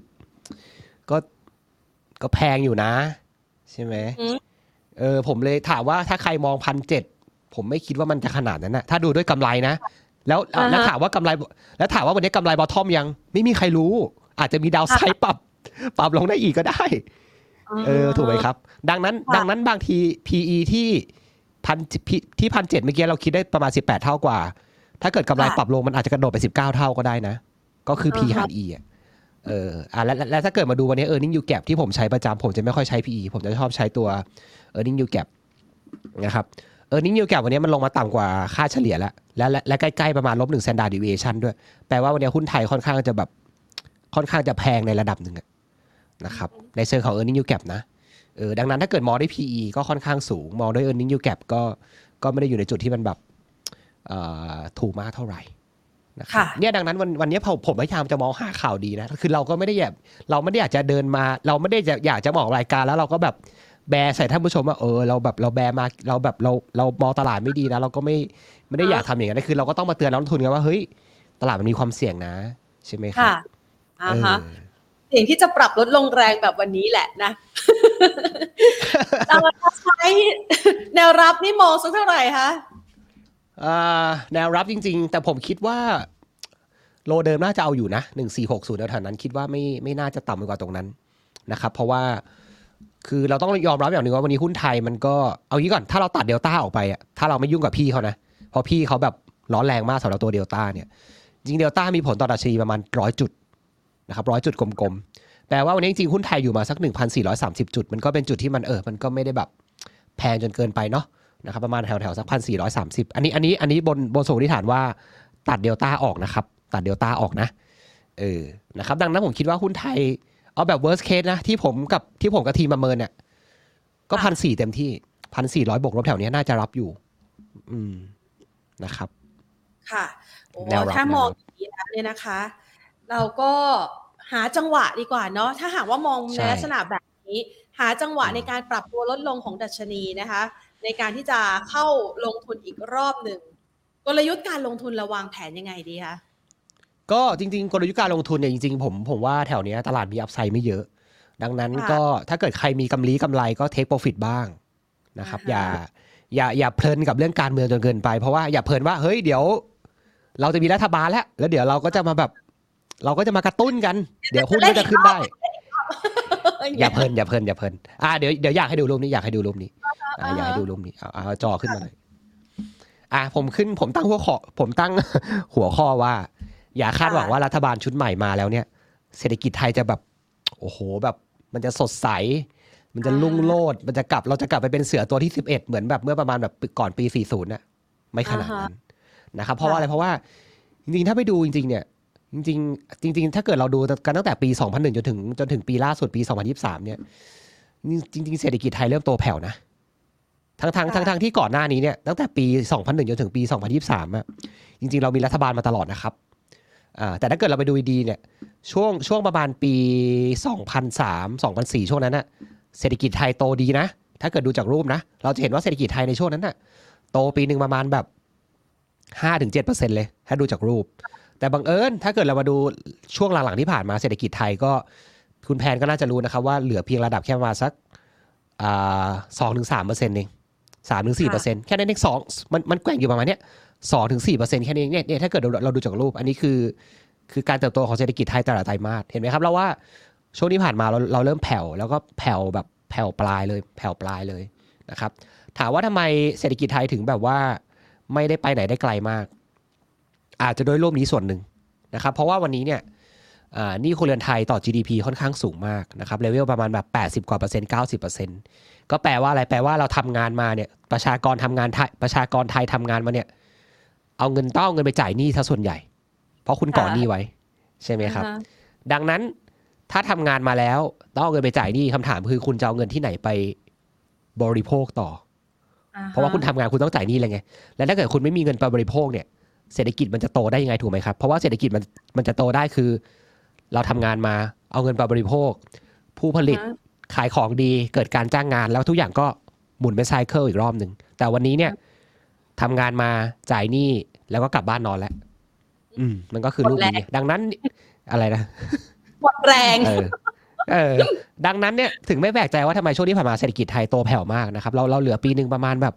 ก็ก็แพงอยู่นะ ใช่ไหมอืมเออผมเลยถามว่าถ้าใครมองพันเจ็ด ผมไม่คิดว่ามันจะขนาดนั้นนะถ้าดูด้วยกำไรนะ แล้วอะอ่าฮะแล้วถามว่ากำไร แล้วถามว่าวันนี้กำไรบอททอมยัง ไม่มีใครรู้ อาจจะมีดาวไซด์ปรับปรับลงได้อีกก็ได้ เออถูกไหมครับ ดังนั้นค่ะดังนั้นบางที PE ที่พันที่พันเจ็ดเมื่อกี้เราคิดได้ประมาณ18เท่ากว่า ถ้าเกิดกำไรปรับลงมันอาจจะกระโดดไป19เท่าก็ได้นะ ก็คือ P หาร E อะเอออะแล้วแล้วแล้วถ้าเกิดมาดูวันนี้ earning yield gap ที่ผมใช้ประจำผมจะไม่ค่อยใช้ PE ผมจะชอบใช้ตัว earning yield gap นะครับ earning yield gap วันนี้มันลงมาต่ำกว่าค่าเฉลี่ยแล้ว และและและใกล้ๆประมาณลบหนึ่ง standard deviation ด้วย แปลว่าวันนี้หุ้นไทยค่อนข้างจะแบบค่อนข้างจะแพงในระดับหนึ่งอะนะครับในเชิงของ earning yield gap นะเออดังนั้นถ้าเกิดมองด้วย PE ก็ค่อนข้างสูง มองด้วย earning yield gap ก็ก็ไม่ได้อยู่ในจุดที่มันแบบเอ่อถูกมากเท่าไหร่นะครับค่ะเนี่ยดังนั้นวันวันนี้ผมผมพยายามจะมองหาข่าวดีนะ คือเราก็ไม่ได้อยากเราไม่ได้อยากจะเดินมา เราไม่ได้จะอยากจะมาออกรายการแล้วเราก็แบบ แบร์ใส่ท่านผู้ชมว่าเออเราแบบเราแบร์มาเราแบบเราเรามองตลาดไม่ดีนะ เราก็ไม่ไม่ได้อยากทำอย่างนั้นคือ เราก็ต้องมาเตือนนักลงทุนกันว่าเฮ้ยตลาดมันมีความเสี่ยงนะ ใช่ไหมครัค่ะบอ่าฮะเออสิ่งที่จะปรับลดลงแรงแบบวันนี้แหละนะแต่ว่าถ้าใช้แนวรับนี่มองสักเท่าไหร่คะอ่าแนวรับจริง ๆ แต่ผมคิดว่าโลเดิมน่าจะเอาอยู่นะหนึ่งสี่หกศูนย์แถวๆนั้นคิดว่าไม่ไม่น่าจะต่ำไปกว่าตรงนั้นนะครับ เพราะว่า คือเราต้องยอมรับอย่างหนึ่งว่าวันนี้หุ้นไทยมันก็เอางี้ก่อนถ้าเราตัดเดลต้าออกไปอะถ้าเราไม่ยุ่งกับพี่เขานะเพราะพี่เขาแบบร้อนแรงมากสำหรับตัวเดลต้าเนี่ยจริงเดลต้ามีผลต่อดัชนีประมาณร้อยจุดนะครับร้อยจุดกลมๆแปลว่าวันนี้จริงหุ้นไทยอยู่มาสัก 1,430 จุด มันก็เป็นจุดที่มันเออมันก็ไม่ได้แบบแพงจนเกินไปเนาะนะครับประมาณแถวแถวๆสักพันสี่ร้อยสามสิบอันนี้อันนี้อันนี้บนบนสมมติฐานว่าตัดเดลต้าออกนะครับ ตัดเดลต้าออกนะเออนะครับดังนั้นผมคิดว่าหุ้นไทย เอาแบบ worst case นะที่ผมกับที่ผมกับทีมประเมินเนี่ยก็พันสี่เต็มที่พันสี่ร้อยบวกลบแถวเนี้ยน่าจะรับอยู่ อืมนะครับ ค่ะโอ้แนวรับถ้ามองแนวรับอย่างนี้แล้วเนี่ยนะคะ เราก็หาจังหวะดีกว่าเนาะถ้าหากว่ามองใช่ในลักษณะแบบนี้ หาจังหวะอืมในการปรับตัวลดลงของดัชนีนะคะ ในการที่จะเข้าลงทุนอีกรอบหนึ่งกลยุทธ์การลงทุนระวางแผนยังไงดีคะ ก็จริง ๆ กลยุทธ์การลงทุนเนี่ยจริง ๆ ผมผมว่าแถวเนี้ยตลาดมีอัพไซด์ไม่เยอะ ดังนั้นค่ะก็ถ้าเกิดใครมีกำไรกำไรก็เทคโปรฟิตบ้างนะครับอ่าอย่าอย่าอย่าเพลินกับเรื่องการเมืองจนเกินไป เพราะว่าอย่าเพลินว่าเฮ้ยเดี๋ยว เราจะมีรัฐบาลแล้ว แล้วเดี๋ยวเราก็จะมาแบบ เราก็จะมากระตุ้นกัน เดี๋ยวหุ้นก็จะขึ้นได้ อย่าเพลินอย่าเพลินอย่าเพลินอ่าเดี๋ยวเดี๋ยวอยากให้ดูรูปนี้อยากให้ดูรูปนี้อ่าอยากให้ดูรูปนี้เอาเอาจอขึ้นมาหน่อยอ่าผมขึ้นผมตั้งหัวข้อผมตั้งหัวข้อว่า อย่าคาดหวังว่ารัฐบาลชุดใหม่มาแล้วเนี่ย เศรษฐกิจไทยจะแบบ โอ้โหแบบมันจะสดใส มันจะรุ่งโรจน์มันจะกลับเราจะกลับไปเป็นเสือตัวที่สิบเอ็ดเหมือนแบบเมื่อประมาณแบบก่อนปีสี่ศูนย์น่ะไม่ขนาดนั้นนะครับ เพราะว่าอะไรเพราะว่าจริงๆถ้าไปดูจริง ๆ เนี่ย จริงๆจริง ๆ ถ้าเกิดเราดูกันตั้งแต่ปี 2001 จนถึงจนถึงปีล่าสุดปี 2023 เนี่ย จริง ๆ เศรษฐกิจไทยเริ่มโตแผ่วนะทั้งทางค่ะทั้งทางที่ก่อนหน้านี้เนี่ยตั้งแต่ปี 2001 จนถึงปี 2023อะจริง ๆ เรามีรัฐบาลมาตลอดนะครับอ่า แต่ถ้าเกิดเราไปดูดีๆเนี่ยช่วงช่วงประมาณปี 2003 2004 ช่วงนั้นน่ะเศรษฐกิจไทยโตดีนะ ถ้าเกิดดูจากรูปนะ เราจะเห็นว่าเศรษฐกิจไทยในช่วงนั้นน่ะโตปีหนึ่งประมาณแบบห้าถึงเจ็ดเปอร์เซ็นเลย ถ้าดูจากรูป แต่บังเอิญถ้าเกิดเรามาดูช่วงหลังๆที่ผ่านมาเศรษฐกิจไทยก็คุณแพนก็น่าจะรู้นะครับว่าเหลือเพียงระดับแค่ประมาณสักสองถึงสามเปอร์เซ็นต์เองสามถึงสี่เปอร์เซ็นต์แค่นั้นเองสองมันมันแกว่งอยู่ประมาณเนี้ย สองถึงสี่เปอร์เซ็นต์แค่นี้เนี่ยเนี่ยถ้าเกิดเราดูจากรูป อันนี้คือคือการเติบโตของเศรษฐกิจไทยแต่ละไตรมาสเห็นไหมครับเราว่าช่วงที่ผ่านมาเราเราเริ่มแผ่วแล้วก็แผ่วแบบแผ่วปลายเลยแผ่วปลายเลยนะครับถามว่าทำไมเศรษฐกิจไทยถึงแบบว่าไม่ได้ไปไหนได้ไกลมาก อาจจะด้วยรูปนี้ส่วนหนึ่งนะครับเพราะว่าวันนี้เนี่ยนี่ครัวเรือนไทยต่อ GDP ค่อนข้างสูงมากนะครับเลเวลประมาณแบบ 80 กว่าเปอร์เซ็นต์ 90เปอร์เซ็นต์ก็แปลว่าอะไรแปลว่าเราทำงานมาเนี่ยประชากรทำงานไทยประชากรไทยทำงานมาเนี่ย เอาเงินต้องเงินไปจ่ายหนี้ซะส่วนใหญ่ เพราะคุณก่อหนี้ไว้ ใช่ไหมครับ ดังนั้นถ้าทำงานมาแล้วต้องเอาเงินไปจ่ายหนี้คำถามคือคุณจะเอาเงินที่ไหนไปบริโภคต่อ เพราะว่าคุณทำงานคุณต้องจ่ายหนี้อะไรไง แล้วถ้าเกิดคุณไม่มีเงินไปบริโภคเนี่ย เศรษฐกิจมันจะโตได้ยังไงถูกไหมครับ เพราะว่าเศรษฐกิจมันมันจะโตได้คือ เราทำงานมาเอาเงินไปบริโภค ผู้ผลิตขายของดีเกิดการจ้างงานแล้วทุกอย่างก็หมุนเป็นไซเคิลอีกรอบหนึ่งแต่วันนี้เนี่ย ทำงานมาจ่ายหนี้แล้วก็กลับบ้านนอนแล้วอืม มันก็คือรูปนี้ดังนั้นอะไรนะหมดแรงเออเออ ดังนั้นเนี่ยถึงไม่แปลกใจว่าทำไมช่วงที่ผ่านมาเศรษฐกิจไทยโตแผ่วมากนะครับ เราเราเหลือปีหนึ่งประมาณแบบ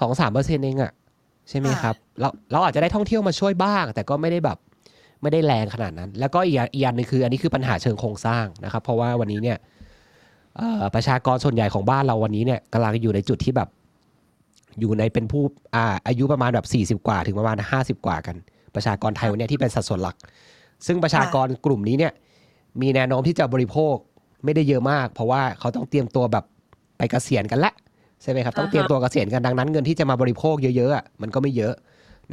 สองสามเปอร์เซ็นต์เองอะใช่ไหมครับเราเราอาจจะได้ท่องเที่ยวมาช่วยบ้าง แต่ก็ไม่ได้แบบไม่ได้แรงขนาดนั้น แล้วก็อีกอย่างหนึ่งคือ อันนี้คือปัญหาเชิงโครงสร้างนะครับ เพราะว่าวันนี้เนี่ยประชากรส่วนใหญ่ของบ้านเราวันนี้เนี่ยกำลังอยู่ในจุดที่แบบ อยู่ในเป็นผู้อ่าอายุประมาณแบบสี่สิบกว่าถึงประมาณห้าสิบกว่ากัน ประชากรไทยวันนี้ที่เป็นสัดส่วนหลัก ซึ่งประชากรกลุ่มนี้เนี่ยมีแนวโน้มที่จะบริโภคไม่ได้เยอะมาก เพราะว่าเขาต้องเตรียมตัวแบบไปเกษียณกันละใช่ไหมครับต้องเตรียมตัวเกษียณกันดังนั้นเงินที่จะมาบริโภคเยอะๆมันก็ไม่เยอะ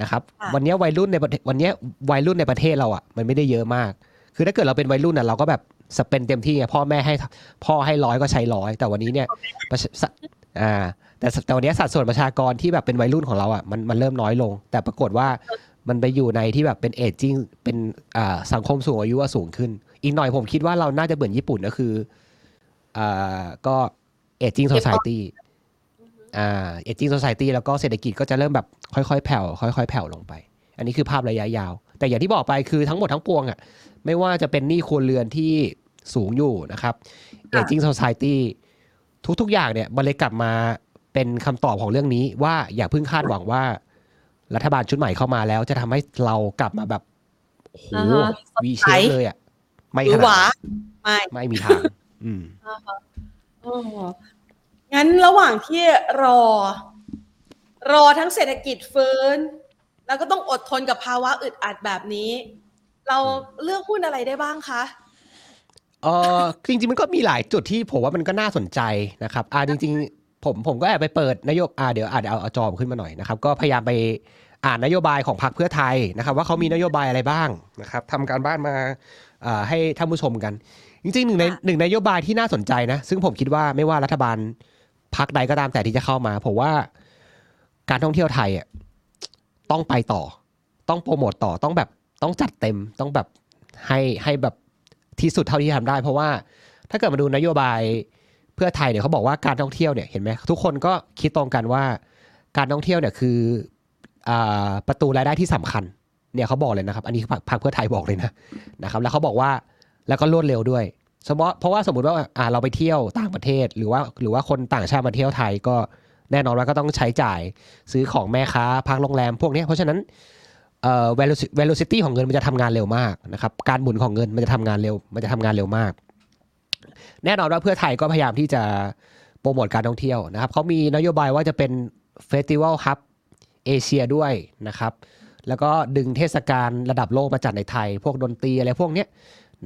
นะครับวันนี้วัยรุ่นในวันนี้วัยรุ่นในประเทศเราอะมันไม่ได้เยอะมาก คือถ้าเกิดเราเป็นวัยรุ่นอะเราก็แบบสเปนเต็มที่ไงพ่อแม่ให้พ่อให้ร้อยก็ใช้ร้อยแต่วันนี้เนี่ยอ่า แต่แต่วันนี้สัดส่วนประชากรที่แบบเป็นวัยรุ่นของเราอะมันมันเริ่มน้อยลง แต่ปรากฏว่ามันไปอยู่ในที่แบบเป็นเอจจิ้งเป็นสังคมสูงอายุสูงขึ้น อีกหน่อยผมคิดว่าเราน่าจะเบื่อญี่ปุ่นก็คืออ่าก็เอจจิ้งโซซายตี้อ่าเอจจิ้งโซซายตี้แล้วก็เศรษฐกิจก็จะเริ่มแบบค่อยๆ แผ่วค่อย ๆ แผ่วลงไป อันนี้คือภาพระยะยาว แต่อย่างที่บอกไปคือทั้งหมดทั้งปวงอะไม่ว่าจะเป็นหนี้ครัวเรือนที่สูงอยู่นะครับ aging society ทุกๆอย่างเนี่ยมันเลยกลับมา เป็นคำตอบของเรื่องนี้ว่าอย่าเพิ่งคาดหวังว่า รัฐบาลชุดใหม่เข้ามาแล้ว จะทำให้เรากลับมาแบบโอ้โหวีเชฟเลยอะไม่ขนาดไม่ไม่มีทาง อืมงั้นระหว่างที่รอ รอทั้งเศรษฐกิจฟื้น แล้วก็ต้องอดทนกับภาวะอึดอัดแบบนี้ เราเลือกหุ้นอะไรได้บ้างคะเออจริงๆมันก็มีหลายจุดที่ผมว่ามันก็น่าสนใจนะครับ อ่าจริงๆ ผมผมก็แอบไปเปิดนโยบายเดี๋ยวอาจจะเอาจอขึ้นมาหน่อยนะครับ ก็พยายามไปอ่านนโยบายของพรรคเพื่อไทยนะครับ ว่าเขามีนโยบายอะไรบ้างนะครับทำการบ้านมาให้ท่านผู้ชมกัน จริงๆหนึ่งในหนึ่งนโยบายที่น่าสนใจนะ ซึ่งผมคิดว่าไม่ว่ารัฐบาลพรรคใดก็ตามแต่ที่จะเข้ามาผมว่าการท่องเที่ยวไทยอะต้องไปต่อ ต้องโปรโมตต่อต้องแบบต้องจัดเต็มต้องแบบให้ให้แบบที่สุดเท่าที่ทำได้ เพราะว่าถ้าเกิดมาดูนโยบายเพื่อไทยเนี่ยเขาบอกว่าการท่องเที่ยวเนี่ยเห็นไหมทุกคนก็คิดตรงกันว่า การท่องเที่ยวเนี่ยคืออประตูรายได้ที่สำคัญเนี่ยเขาบอกเลยนะครับ อันนี้พรรคเพื่อไทยบอกเลยนะนะครับ แล้วเขาบอกว่าแล้วก็รวดเร็วด้วยสมมติเพราะว่าสมมติว่าอ่าเราไปเที่ยวต่างประเทศ หรือว่าหรือว่าคนต่างชาติมาเที่ยวไทยก็แน่นอนว่าก็ต้องใช้จ่ายซื้อของแม่ค้าพักโรงแรมพวกนี้เพราะฉะนั้นเอ่อ velocity ของเงินมันจะทำงานเร็วมากนะครับการหมุนของเงินมันจะทำงานเร็วมันจะทำงานเร็วมาก แน่นอนว่าเพื่อไทยก็พยายามที่จะโปรโมทการท่องเที่ยวนะครับเขามีนโยบายว่าจะเป็นเฟสติวัลฮับเอเชียด้วยนะครับแล้วก็ดึงเทศกาลระดับโลกมาจัดในไทย พวกดนตรีอะไรพวกนี้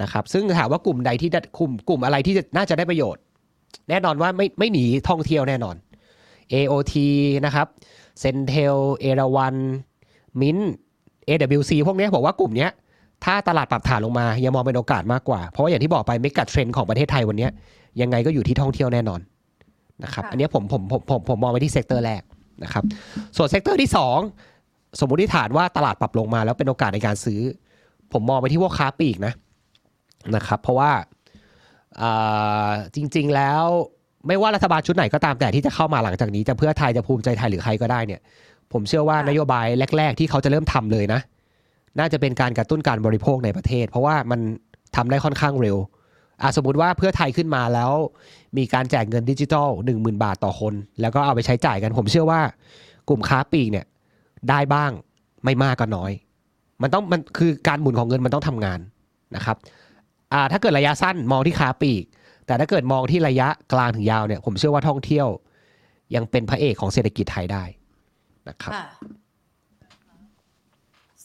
นะครับซึ่งถามว่ากลุ่มใดที่กลุ่มกลุ่มอะไรที่น่าจะได้ประโยชน์ แน่นอนว่าไม่ไม่หนีท่องเที่ยวแน่นอน AOT นะครับ CENTEL เอราวัณ MINT AWC พวกนี้บอกว่ากลุ่มนี้ ถ้าตลาดปรับฐานลงมายังมองเป็นโอกาสมากกว่า เพราะว่าอย่างที่บอกไป megatrend ของประเทศไทยวันนี้ยังไงก็อยู่ที่ท่องเที่ยวแน่นอนนะครับ อันนี้ผมผมผมผมผมมองไปที่ sector แรกนะครับ ส่วน sector ที่ 2 สมมติฐานว่าตลาดปรับลงมาแล้วเป็นโอกาสในการซื้อ ผมมองไปที่พวกค้าปลีกนะนะครับ เพราะว่าจริง ๆแล้วไม่ว่ารัฐบาลชุดไหนก็ตามแต่ที่จะเข้ามาหลังจากนี้จะเพื่อไทยจะภูมิใจไทยหรือใครก็ได้เนี่ย ผมเชื่อว่านโยบายแรก ๆ ที่เขาจะเริ่มทำเลยนะ น่าจะเป็นการกระตุ้นการบริโภคในประเทศ เพราะว่ามันทำได้ค่อนข้างเร็วอะสมมติว่าเพื่อไทยขึ้นมาแล้ว มีการแจกเงินดิจิทัล1 0,000 บาทต่อคน แล้วก็เอาไปใช้จ่ายกัน ผมเชื่อว่ากลุ่มค้าปลีกเนี่ยได้บ้างไม่มากก็น้อย มันต้องมันคือการหมุนของเงินมันต้องทำงานนะครับอ่าถ้าเกิดระยะสั้นมองที่ค้าปลีก แต่ถ้าเกิดมองที่ระยะกลางถึงยาวเนี่ยผมเชื่อว่าท่องเที่ยว ยังเป็นพระเอกของเศรษฐกิจไทยได้นะครับ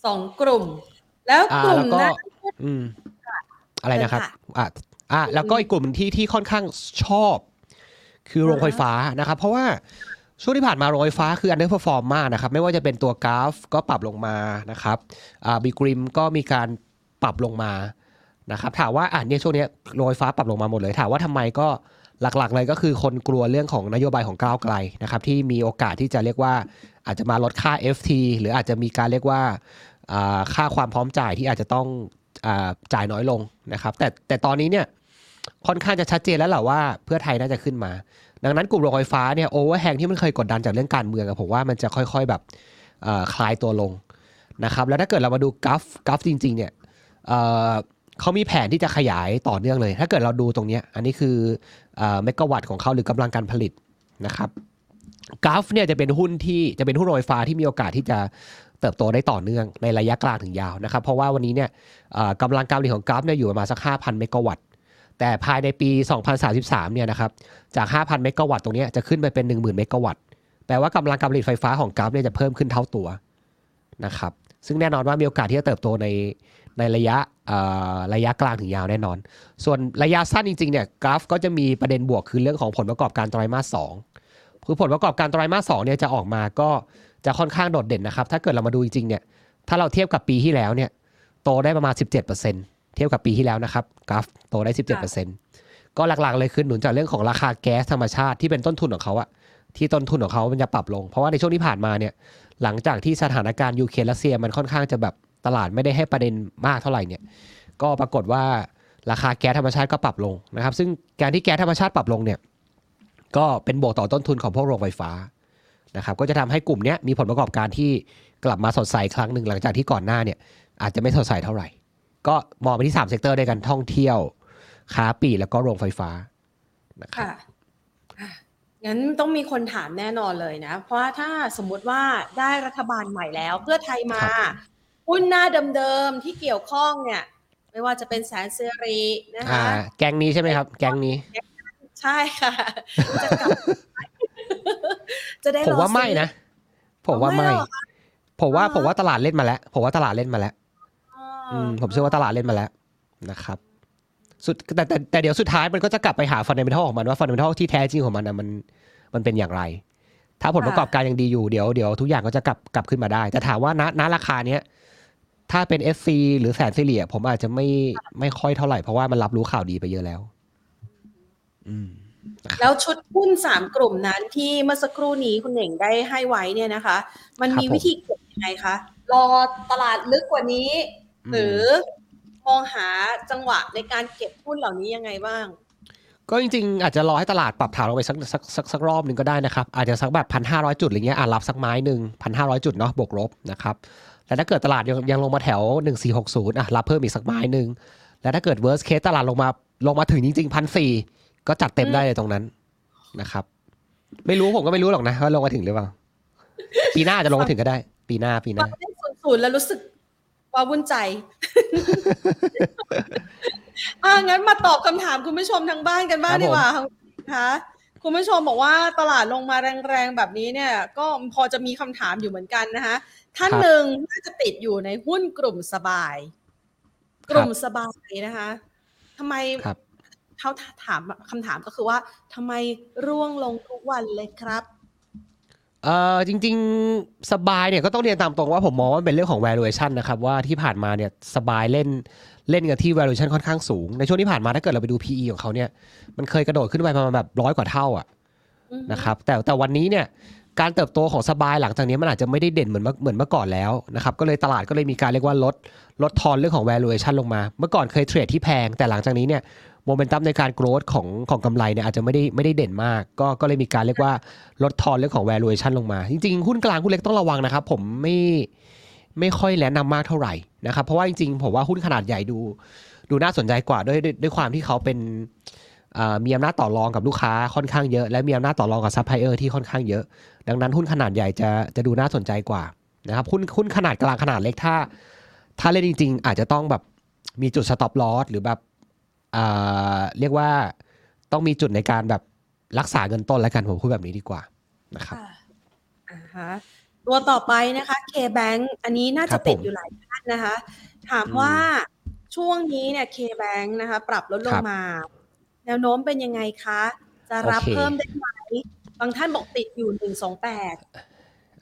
สองกลุ่ม แล้วกลุ่มอ่าแล้วก็นั้นอืมอะไรนะครับเชิญค่ะอะอะแล้วก็อีกกลุ่มที่ที่ค่อนข้างชอบ คือโรงไฟฟ้านะครับ เพราะว่าช่วงที่ผ่านมาโรงไฟฟ้าคือ underperform มากนะครับ ไม่ว่าจะเป็นตัวกราฟก็ปรับลงมานะครับอ่าบีกริมก็มีการปรับลงมานะครับถามว่าอะเนี่ยช่วงเนี้ยโรงไฟฟ้าปรับลงมาหมดเลยถามว่าทำไมก็หลักๆเลยก็คือคนกลัวเรื่องของนโยบายของก้าวไกลนะครับที่มีโอกาสที่จะเรียกว่าอาจจะมาลดค่า FT หรืออาจจะมีการเรียกว่าอ่า ค่าความพร้อมจ่ายที่อาจจะต้องอจ่ายน้อยลงนะครับ แต่แต่ตอนนี้เนี่ยค่อนข้างจะชัดเจนแล้วแหละว่าเพื่อไทยน่าจะขึ้นมา ดังนั้นกลุ่มโรงไฟฟ้าเนี่ย overhang ที่มันเคยกดดันจากเรื่องการเมืองผมว่ามันจะค่อย ๆแบบคลายตัวลงนะครับ แล้วถ้าเกิดเรามาดู Gulf Gulf จริง ๆ เนี่ยเขามีแผนที่จะขยายต่อเนื่องเลย ถ้าเกิดเราดูตรงนี้อันนี้คือเมกะวัตต์ของเขาหรือกำลังการผลิตนะครับ Gulf เนี่ยจะเป็นหุ้นที่จะเป็นหุ้นโรงไฟฟ้าที่มีโอกาสที่จะ เติบโตได้ต่อเนื่องในระยะกลางถึงยาวนะครับ เพราะว่าวันนี้เนี่ยกำลังการผลิตของ Gulf เนี่ยอยู่ประมาณสัก 5,000 เมกะวัตต์ แต่ภายในปี 2033 เนี่ยนะครับ จาก 5,000 เมกะวัตต์ตรงนี้จะขึ้นไปเป็น 10,000 เมกะวัตต์ แปลว่ากำลังการผลิตไฟฟ้าของ Gulf เนี่ยจะเพิ่มขึ้นเท่าตัวนะครับ ซึ่งแน่นอนว่ามีโอกาสที่จะเติบโตในในระยะระยะกลางถึงยาวแน่นอน ส่วนระยะสั้นจริงๆเนี่ย Gulf ก็จะมีประเด็นบวกคือเรื่องของผลประกอบการไตรมาส2คือผลประกอบการไตรมาส2เนี่ยจะออกมาก็ จะค่อนข้างโดดเด่นนะครับ ถ้าเกิดเรามาดูจริงๆเนี่ยถ้าเราเทียบกับปีที่แล้วเนี่ยโตได้ประมาณ 17%เทียบกับปีที่แล้วนะครับกราฟโตได้ 17%ก็หลักๆเลยคือหนุนจากเรื่องของราคาแก๊สธรรมชาติที่เป็นต้นทุนของเขาอะที่ต้นทุนของเขามันจะปรับลง เพราะว่าในช่วงที่ผ่านมาเนี่ยหลังจากที่สถานการณ์ยูเครนรัสเซียมันค่อนข้างจะแบบตลาดไม่ได้ให้ประเด็นมากเท่าไหร่เนี่ยก็ปรากฏว่าราคาแก๊สธรรมชาติก็ปรับลงนะครับ ซึ่งการที่แก๊สธรรมชาติปรับลงเนี่ยก็เป็นบวกต่อต้นทุนของพวกโรงไฟฟ้า นะครับก็จะทำให้กลุ่มเนี้ยมีผลประกอบการที่กลับมาสดใสอีกครั้งหนึ่งหลังจากที่ก่อนหน้าเนี่ยอาจจะไม่สดใสเท่าไหร่ ก็มองไปที่3 sector ด้วยกันท่องเที่ยวค้าปลีกแล้วก็โรงไฟฟ้านะครับค่ะอะงั้นต้องมีคนถามแน่นอนเลยนะ เพราะว่าถ้าสมมุติว่าได้รัฐบาลใหม่แล้ว เพื่อไทยมาครับหุ้นหน้าเดิมๆที่เกี่ยวข้องเนี่ย ไม่ว่าจะเป็นแสนสิรินะอ่าคะแก๊งนี้ใช่ไหมครับ แก๊งนี้ ใช่ค่ะจะกลับ จะได้ผมว่าอซื้อไม่นะ ผมว่าอ๋อไม่ไม่หรอคะผมว่าอ๋อผมว่าตลาดเล่นมาแล้ว ผมว่าตลาดเล่นมาแล้วอืมผมเชื่อว่าตลาดเล่นมาแล้วนะครับ สุดแต่แต่แต่เดี๋ยวสุดท้ายมันก็จะกลับไปหาฟันเดเมทัลของมันว่าฟันเดเมทัลที่แท้จริงของมันนะมันมันเป็นอย่างไร ถ้าผลประกอบการยังดีอยู่เดี๋ยวเดี๋ยวทุกอย่างก็จะกลับกลับขึ้นมาได้ แต่ถามว่าณณราคาเนี้ยถ้าเป็น SC หรือแสนสิริอะผมอาจจะไม่ไม่ค่อยเท่าไหร่เพราะว่ามันรับรู้ข่าวดีไปเยอะแล้ว อืม แล้วชุดหุ้นสามกลุ่มนั้นที่เมื่อสักครู่นี้คุณเหน่งได้ให้ไว้เนี่ยนะคะ มันมีครับผมวิธีเก็บยังไงคะรอตลาดลึกกว่านี้ หรือมองหาจังหวะในการเก็บหุ้นเหล่านี้ยังไงบ้าง ก็จริงๆ อาจจะรอให้ตลาดปรับฐานลงไปสักสักสักสักรอบหนึ่งก็ได้นะครับ อาจจะสักแบบพันห้าร้อยจุดอะไรเงี้ยอะรับสักไม้หนึ่งพันห้าร้อยจุดเนาะบวกลบนะครับแล้วถ้าเกิดตลาดยังยังลงมาแถวหนึ่งสี่หกศูนย์อะรับเพิ่มอีกสักไม้หนึ่งแล้วถ้าเกิด worst case ตลาดลงมาลงมาถึงจริงๆพันสี่ ก็จัดเต็มได้เลยตรงนั้นนะครับ ไม่รู้ผมก็ไม่รู้หรอกนะว่าลงมาถึงหรือเปล่า ปีหน้าอาจจะลงมาถึงก็ได้ ปีหน้าปีหฟัน้างเลขศูนย์ศูนย์แล้วรู้สึกว่าวุ่นใจอ่างั้นมาตอบคำถามคุณผู้ชมทางบ้านกันบ้างครับผมดีกว่าค่ะคุณผู้ชมบอกว่าตลาดลงมาแรงๆแบบนี้เนี่ย ก็พอจะมีคำถามอยู่เหมือนกันนะคะท่านหนึ่งน่าจะติดอยู่ในหุ้นกลุ่มสบาย กลุ่มสบายนะคะทำไมครับ เขาถามคำถามก็คือว่าทำไมร่วงลงทุกวันเลยครับเอ่อจริง ๆ สบายเนี่ยก็ต้องเรียนตามตรงว่าผมมองว่ามันเป็นเรื่องของ valuation นะครับ ว่าที่ผ่านมาเนี่ยสบายเล่นเล่นกันที่ valuation ค่อนข้างสูง ในช่วงที่ผ่านมาถ้าเกิดเราไปดู PE ของเขาเนี่ยมันเคยกระโดดขึ้นไปประมาณแบบร้อยกว่าเท่าอะอืมนะครับแต่แต่วันนี้เนี่ยการเติบโตของสบายหลังจากนี้มันอาจจะไม่ได้เด่นเหมือนเหมือนเมื่อก่อนแล้วนะครับก็เลยตลาดก็เลยมีการเรียกว่าลดลดทอนเรื่องของ valuation ลงมา เมื่อก่อนเคยเทรดที่แพงแต่หลังจากนี้เนี่ย โมเมนตัมในการโกรธของของกำไรเนี่ยอาจจะไม่ได้ไม่ได้เด่นมาก ก็ก็เลยมีการเรียกว่าลดทอนเรื่องของ valuation ลงมา จริงๆ หุ้นกลางหุ้นเล็กต้องระวังนะครับ ผมไม่ไม่ค่อยแนะนำมากเท่าไหร่นะครับ เพราะว่าจริงๆ ผมว่าหุ้นขนาดใหญ่ดู ดูน่าสนใจกว่าด้วยด้วยด้วยความที่เขาเป็นมีอำนาจต่อรองกับลูกค้าค่อนข้างเยอะ และมีอำนาจต่อรองกับซัพพลายเออร์ที่ค่อนข้างเยอะ ดังนั้นหุ้นขนาดใหญ่จะจะดูน่าสนใจกว่านะครับหุ้นหุ้นขนาดกลางขนาดเล็กถ้า ถ้าเล่นจริง ๆ อาจจะต้องแบบมีจุด stop loss หรือแบบ เรียกว่าต้องมีจุดในการแบบรักษาเงินต้นแล้วกันผมพูดแบบนี้ดีกว่านะครับอ่าฮะตัวต่อไปนะคะ K-Bank อันนี้น่าจะติดอยู่หลายท่านนะคะ ถามว่าช่วงนี้เนี่ย K-Bank นะคะ ปรับลดลงมา แนวโน้มเป็นยังไงคะ จะรับเพิ่มได้ไหมบางท่านบอกติดอยู่หนึ่งสองแปด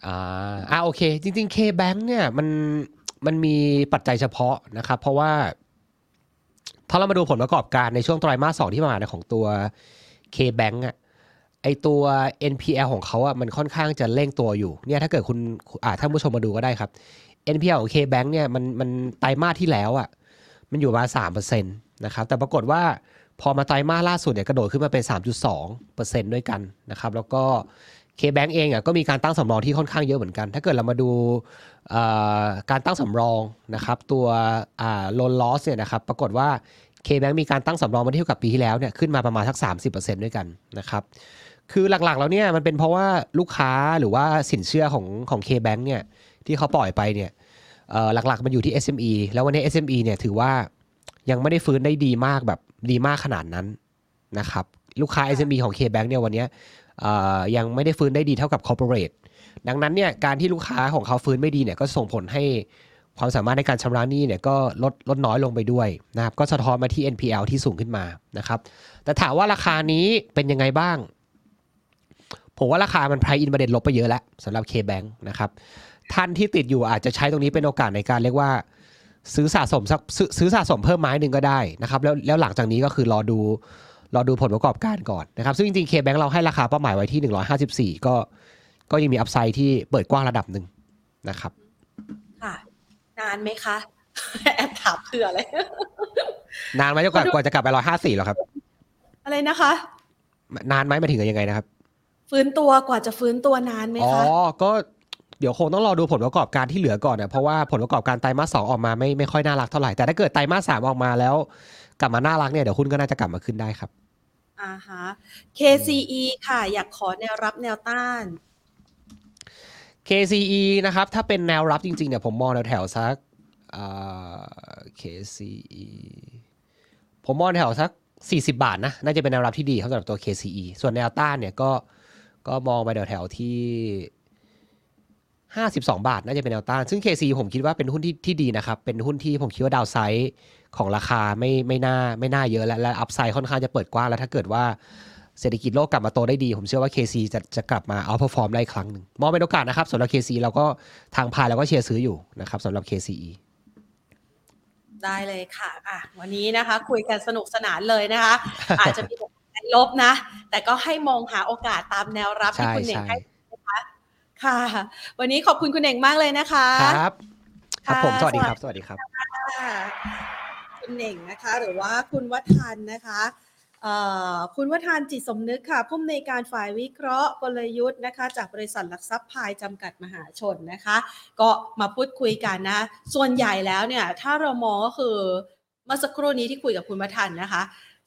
อ่าอ่าโอเค จริงๆ K-Bank เนี่ยมันมันมีปัจจัยเฉพาะนะครับ เพราะว่า ถ้าเรามาดูผลประกอบการในช่วงไตรมาสสองที่ผ่านมาของตัว K-Bank อะไอตัว NPL ของเขาอะมันค่อนข้างจะเร่งตัวอยู่เนี่ยถ้าเกิดคุณอ่าท่านผู้ชมมาดูก็ได้ครับ NPL ของ K-Bank เนี่ยมันมันไตรมาสที่แล้วอะมันอยู่มาสามเปอร์เซ็นต์นะครับแต่ปรากฏว่าพอมาไตรมาสล่าสุดเนี่ยกระโดดขึ้นมาเป็น 3.2%ด้วยกันนะครับ แล้วก็ K-Bank เองอะก็มีการตั้งสำรองที่ค่อนข้างเยอะเหมือนกัน ถ้าเกิดเรามาดูการตั้งสำรองนะครับตัวโลนลอสเนี่ยนะครับปรากฏว่า K-Bank มีการตั้งสำรองมาเทียบกับปีที่แล้วเนี่ยขึ้นมาประมาณสัก 30%ด้วยกันนะครับคือหลักๆแล้วเนี่ยมันเป็นเพราะว่าลูกค้าหรือว่าสินเชื่อของของ K-Bank เนี่ยที่เขาปล่อยไปเนี่ยหลักๆมันอยู่ที่ SME แล้ววันนี้ SME เนี่ยถือว่ายังไม่ได้ฟื้นได้ดีมากแบบดีมากขนาดนั้นนะครับลูกค้า SME ของ K-Bank เนี่ยวันนี้ ยังไม่ได้ฟื้นได้ดีเท่ากับ Corporate ดังนั้นเนี่ยการที่ลูกค้าของเขาฟื้นไม่ดีเนี่ยก็ส่งผลให้ความสามารถในการชำระหนี้เนี่ยก็ลดลดน้อยลงไปด้วยนะครับก็สะท้อนมาที่ NPL ที่สูงขึ้นมานะครับแต่ถามว่าราคานี้เป็นยังไงบ้าง ผมว่าราคามันไพรอินประเด็นลบไปเยอะแล้วสำหรับ K-Bank นะครับท่านที่ติดอยู่อาจจะใช้ตรงนี้เป็นโอกาสในการเรียกว่าซื้อสะสมสักซื้อสะสมเพิ่มไม้หนึ่งก็ได้นะครับแล้วแล้วหลังจากนี้ก็คือรอดู รอดูผลประกอบการก่อนนะครับ ซึ่งจริงๆ K-Bank เราให้ราคาเป้าหมายไว้ที่ 154 ก็ก็ยังมีอัพไซด์ที่เปิดกว้างระดับหนึ่งนะครับ ค่ะ นานไหมคะแอบถามเผื่อเลย นานไหมจนกว่ากว่าจะกลับไปร้อยห้าสี่หรอครับ อะไรนะคะ นานไหมมาถึงยังไงนะครับ ฟื้นตัวกว่าจะฟื้นตัวนานไหมคะ อ๋อ ก็เดี๋ยวคงต้องรอดูผลประกอบการที่เหลือก่อนเนี่ยเพราะว่าผลประกอบการไตรมาสสองออกมาไม่ไม่ค่อยน่ารักเท่าไหร่ แต่ถ้าเกิดไตรมาสสามออกมาแล้ว กลับมาน่ารักเนี่ยเดี๋ยวหุ้นก็น่าจะกลับมาขึ้นได้ครับอ่าฮะ KCE ค่ะอยากขอแนวรับแนวต้าน KCE นะครับ ถ้าเป็นแนวรับจริงๆเนี่ยผมมองแถวแถวสัก KCE ผมมองแถวสัก 40 บาทนะ น่าจะเป็นแนวรับที่ดีสำหรับตัว KCE ส่วนแนวต้านเนี่ยก็ก็มองไปแถวแถวที่ 52 บาท น่าจะเป็นแนวต้าน ซึ่ง KC ผมคิดว่าเป็นหุ้นที่ที่ดีนะครับ เป็นหุ้นที่ผมคิดว่าดาวไซด์ ของราคาไม่ไม่น่าไม่น่าเยอะและและอัพไซด์ค่อนข้างจะเปิดกว้างแล้วถ้าเกิดว่าเศรษฐกิจโลกกลับมาโตได้ดี ผมเชื่อว่า KC จะจะกลับมาเอาพอฟอร์มได้ครั้งหนึ่งมองเป็นโอกาสนะครับสำหรับ KC เราก็ทางพายเราก็เชียร์ซื้ออยู่นะครับสำหรับ KCE ได้เลยค่ะอะ วันนี้นะคะ คุยกันสนุกสนานเลยนะคะ อาจจะมีลบนะ แต่ก็ให้มองหาโอกาสตามแนวรับที่คุณเน่งให้นะคะค่ะ วันนี้ขอบคุณคุณเน่งมากเลยนะคะ ครับ ครับผมสวัสดีครับ สวัสดีครับ คุณเน่งนะคะ หรือว่าคุณวัฒนนะคะคุณวัฒนจิตสมนึกค่ะผู้อำนวยการฝ่ายวิเคราะห์กลยุทธ์นะคะ จากบริษัทหลักทรัพย์พายจำกัดมหาชนนะคะ ก็มาพูดคุยกันนะ ส่วนใหญ่แล้วเนี่ย ถ้าเรามองก็คือเมื่อสักครู่นี้ที่คุยกับคุณวัฒนนะคะ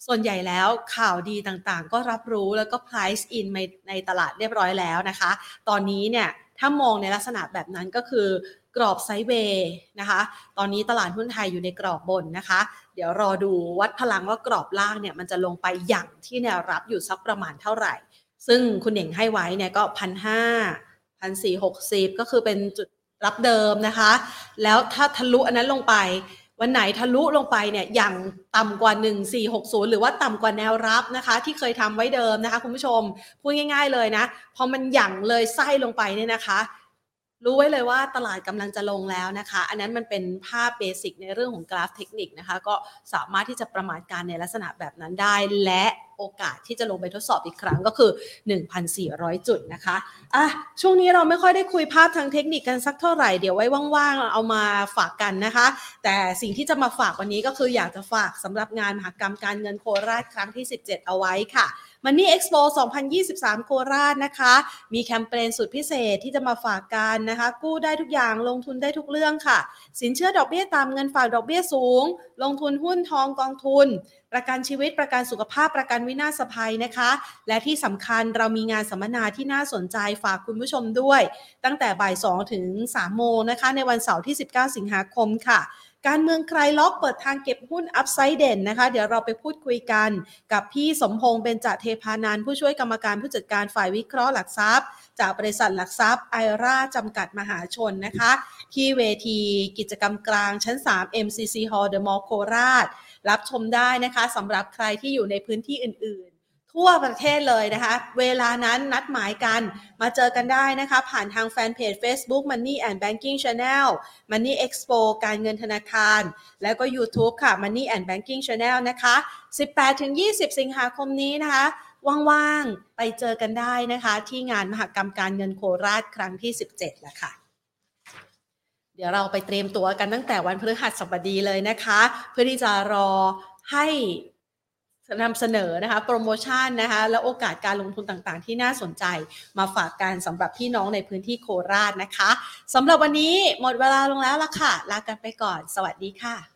ส่วนใหญ่แล้วข่าวดีต่างๆ ก็รับรู้แล้วก็ price in ในในตลาดเรียบร้อยแล้วนะคะ ตอนนี้เนี่ยถ้ามองในลักษณะแบบนั้นก็คือ กรอบไซเวย์นะคะ ตอนนี้ตลาดหุ้นไทยอยู่ในกรอบบนนะคะ เดี๋ยวรอดูวัดพลังว่ากรอบล่างเนี่ยมันจะลงไปอย่างที่แนวรับอยู่สักประมาณเท่าไหร่ ซึ่งคุณเน่งให้ไว้เนี่ยก็พันห้าพันสี่หกสิบก็คือเป็นจุดรับเดิมนะคะ แล้วถ้าทะลุอันนั้นลงไป วันไหนทะลุลงไปเนี่ยอย่างต่ำกว่า 1460 หรือว่าต่ำกว่าแนวรับนะคะ ที่เคยทำไว้เดิมนะคะ คุณผู้ชมพูดง่าย ๆเลยนะ พอมันหยั่งเลยไส้ลงไปเนี่ยนะคะ รู้ไว้เลยว่าตลาดกำลังจะลงแล้วนะคะ อันนั้นมันเป็นภาพเบสิกในเรื่องของกราฟเทคนิคนะคะ ก็สามารถที่จะประมาณการในลักษณะแบบนั้นได้และ โอกาสที่จะลงไปทดสอบอีกครั้งก็คือ 1,400 จุดนะคะอะช่วงนี้เราไม่ค่อยได้คุยภาพทางเทคนิคกันสักเท่าไหร่เดี๋ยวไว้ว่างๆเอามาฝากกันนะคะ แต่สิ่งที่จะมาฝากวันนี้ก็คืออยากจะฝากสำหรับงานมหกรรมการเงินโคราชครั้งที่ 17 เอาไว้ค่ะ Money Expo 2023 โคราชนะคะ มีแคมเปญสุดพิเศษที่จะมาฝากกันนะคะ กู้ได้ทุกอย่างลงทุนได้ทุกเรื่องค่ะ สินเชื่อดอกเบี้ยตามเงินฝากดอกเบี้ยสูง ลงทุนหุ้นทองกองทุน ประกันชีวิตประกันสุขภาพประกันวินาศภัยนะคะ และที่สำคัญเรามีงานสัมมนาที่น่าสนใจฝากคุณผู้ชมด้วย ตั้งแต่บ่าย 2 ถึง 3 โมงนะคะ ในวันเสาร์ที่ 19 สิงหาคมค่ะ การเมืองคลายล็อกเปิดทางเก็บหุ้น upside เด่นนะคะ เดี๋ยวเราไปพูดคุยกันกับพี่สมพงษ์เบญจเทพานันผู้ช่วยกรรมการผู้จัดการฝ่ายวิเคราะห์หลักทรัพย์ จากบริษัทหลักทรัพย์ไอราจำกัดมหาชนนะคะ ที่เวทีกิจกรรมกลางชั้น 3 MCC Hall The Mall โคราช รับชมได้นะคะสำหรับใครที่อยู่ในพื้นที่อื่นๆทั่วประเทศเลยนะคะ เวลานั้นนัดหมายกันมาเจอกันได้นะคะ ผ่านทางแฟนเพจ Facebook Money and Banking Channel Money Expo การเงินธนาคาร แล้วก็ YouTube ค่ะ Money and Banking Channel นะคะ 18-20 สิงหาคมนี้นะคะ ว่าง ๆ ไปเจอกันได้นะคะ ที่งานมหกรรมการเงินโคราชครั้งที่ 17แล้วค่ะ ดี๋ยวเราไปเตรียมตัวกันตั้งแต่วันพฤหัสบดีเลยนะคะ เพื่อที่จะรอให้นำเสนอนะคะโปรโมชั่นนะคะและโอกาสการลงทุนต่างๆ ที่น่าสนใจมาฝากกันสำหรับพี่น้องในพื้นที่โคราชนะคะสำหรับวันนี้หมดเวลาลงแล้วละค่ะ ลากันไปก่อน สวัสดีค่ะ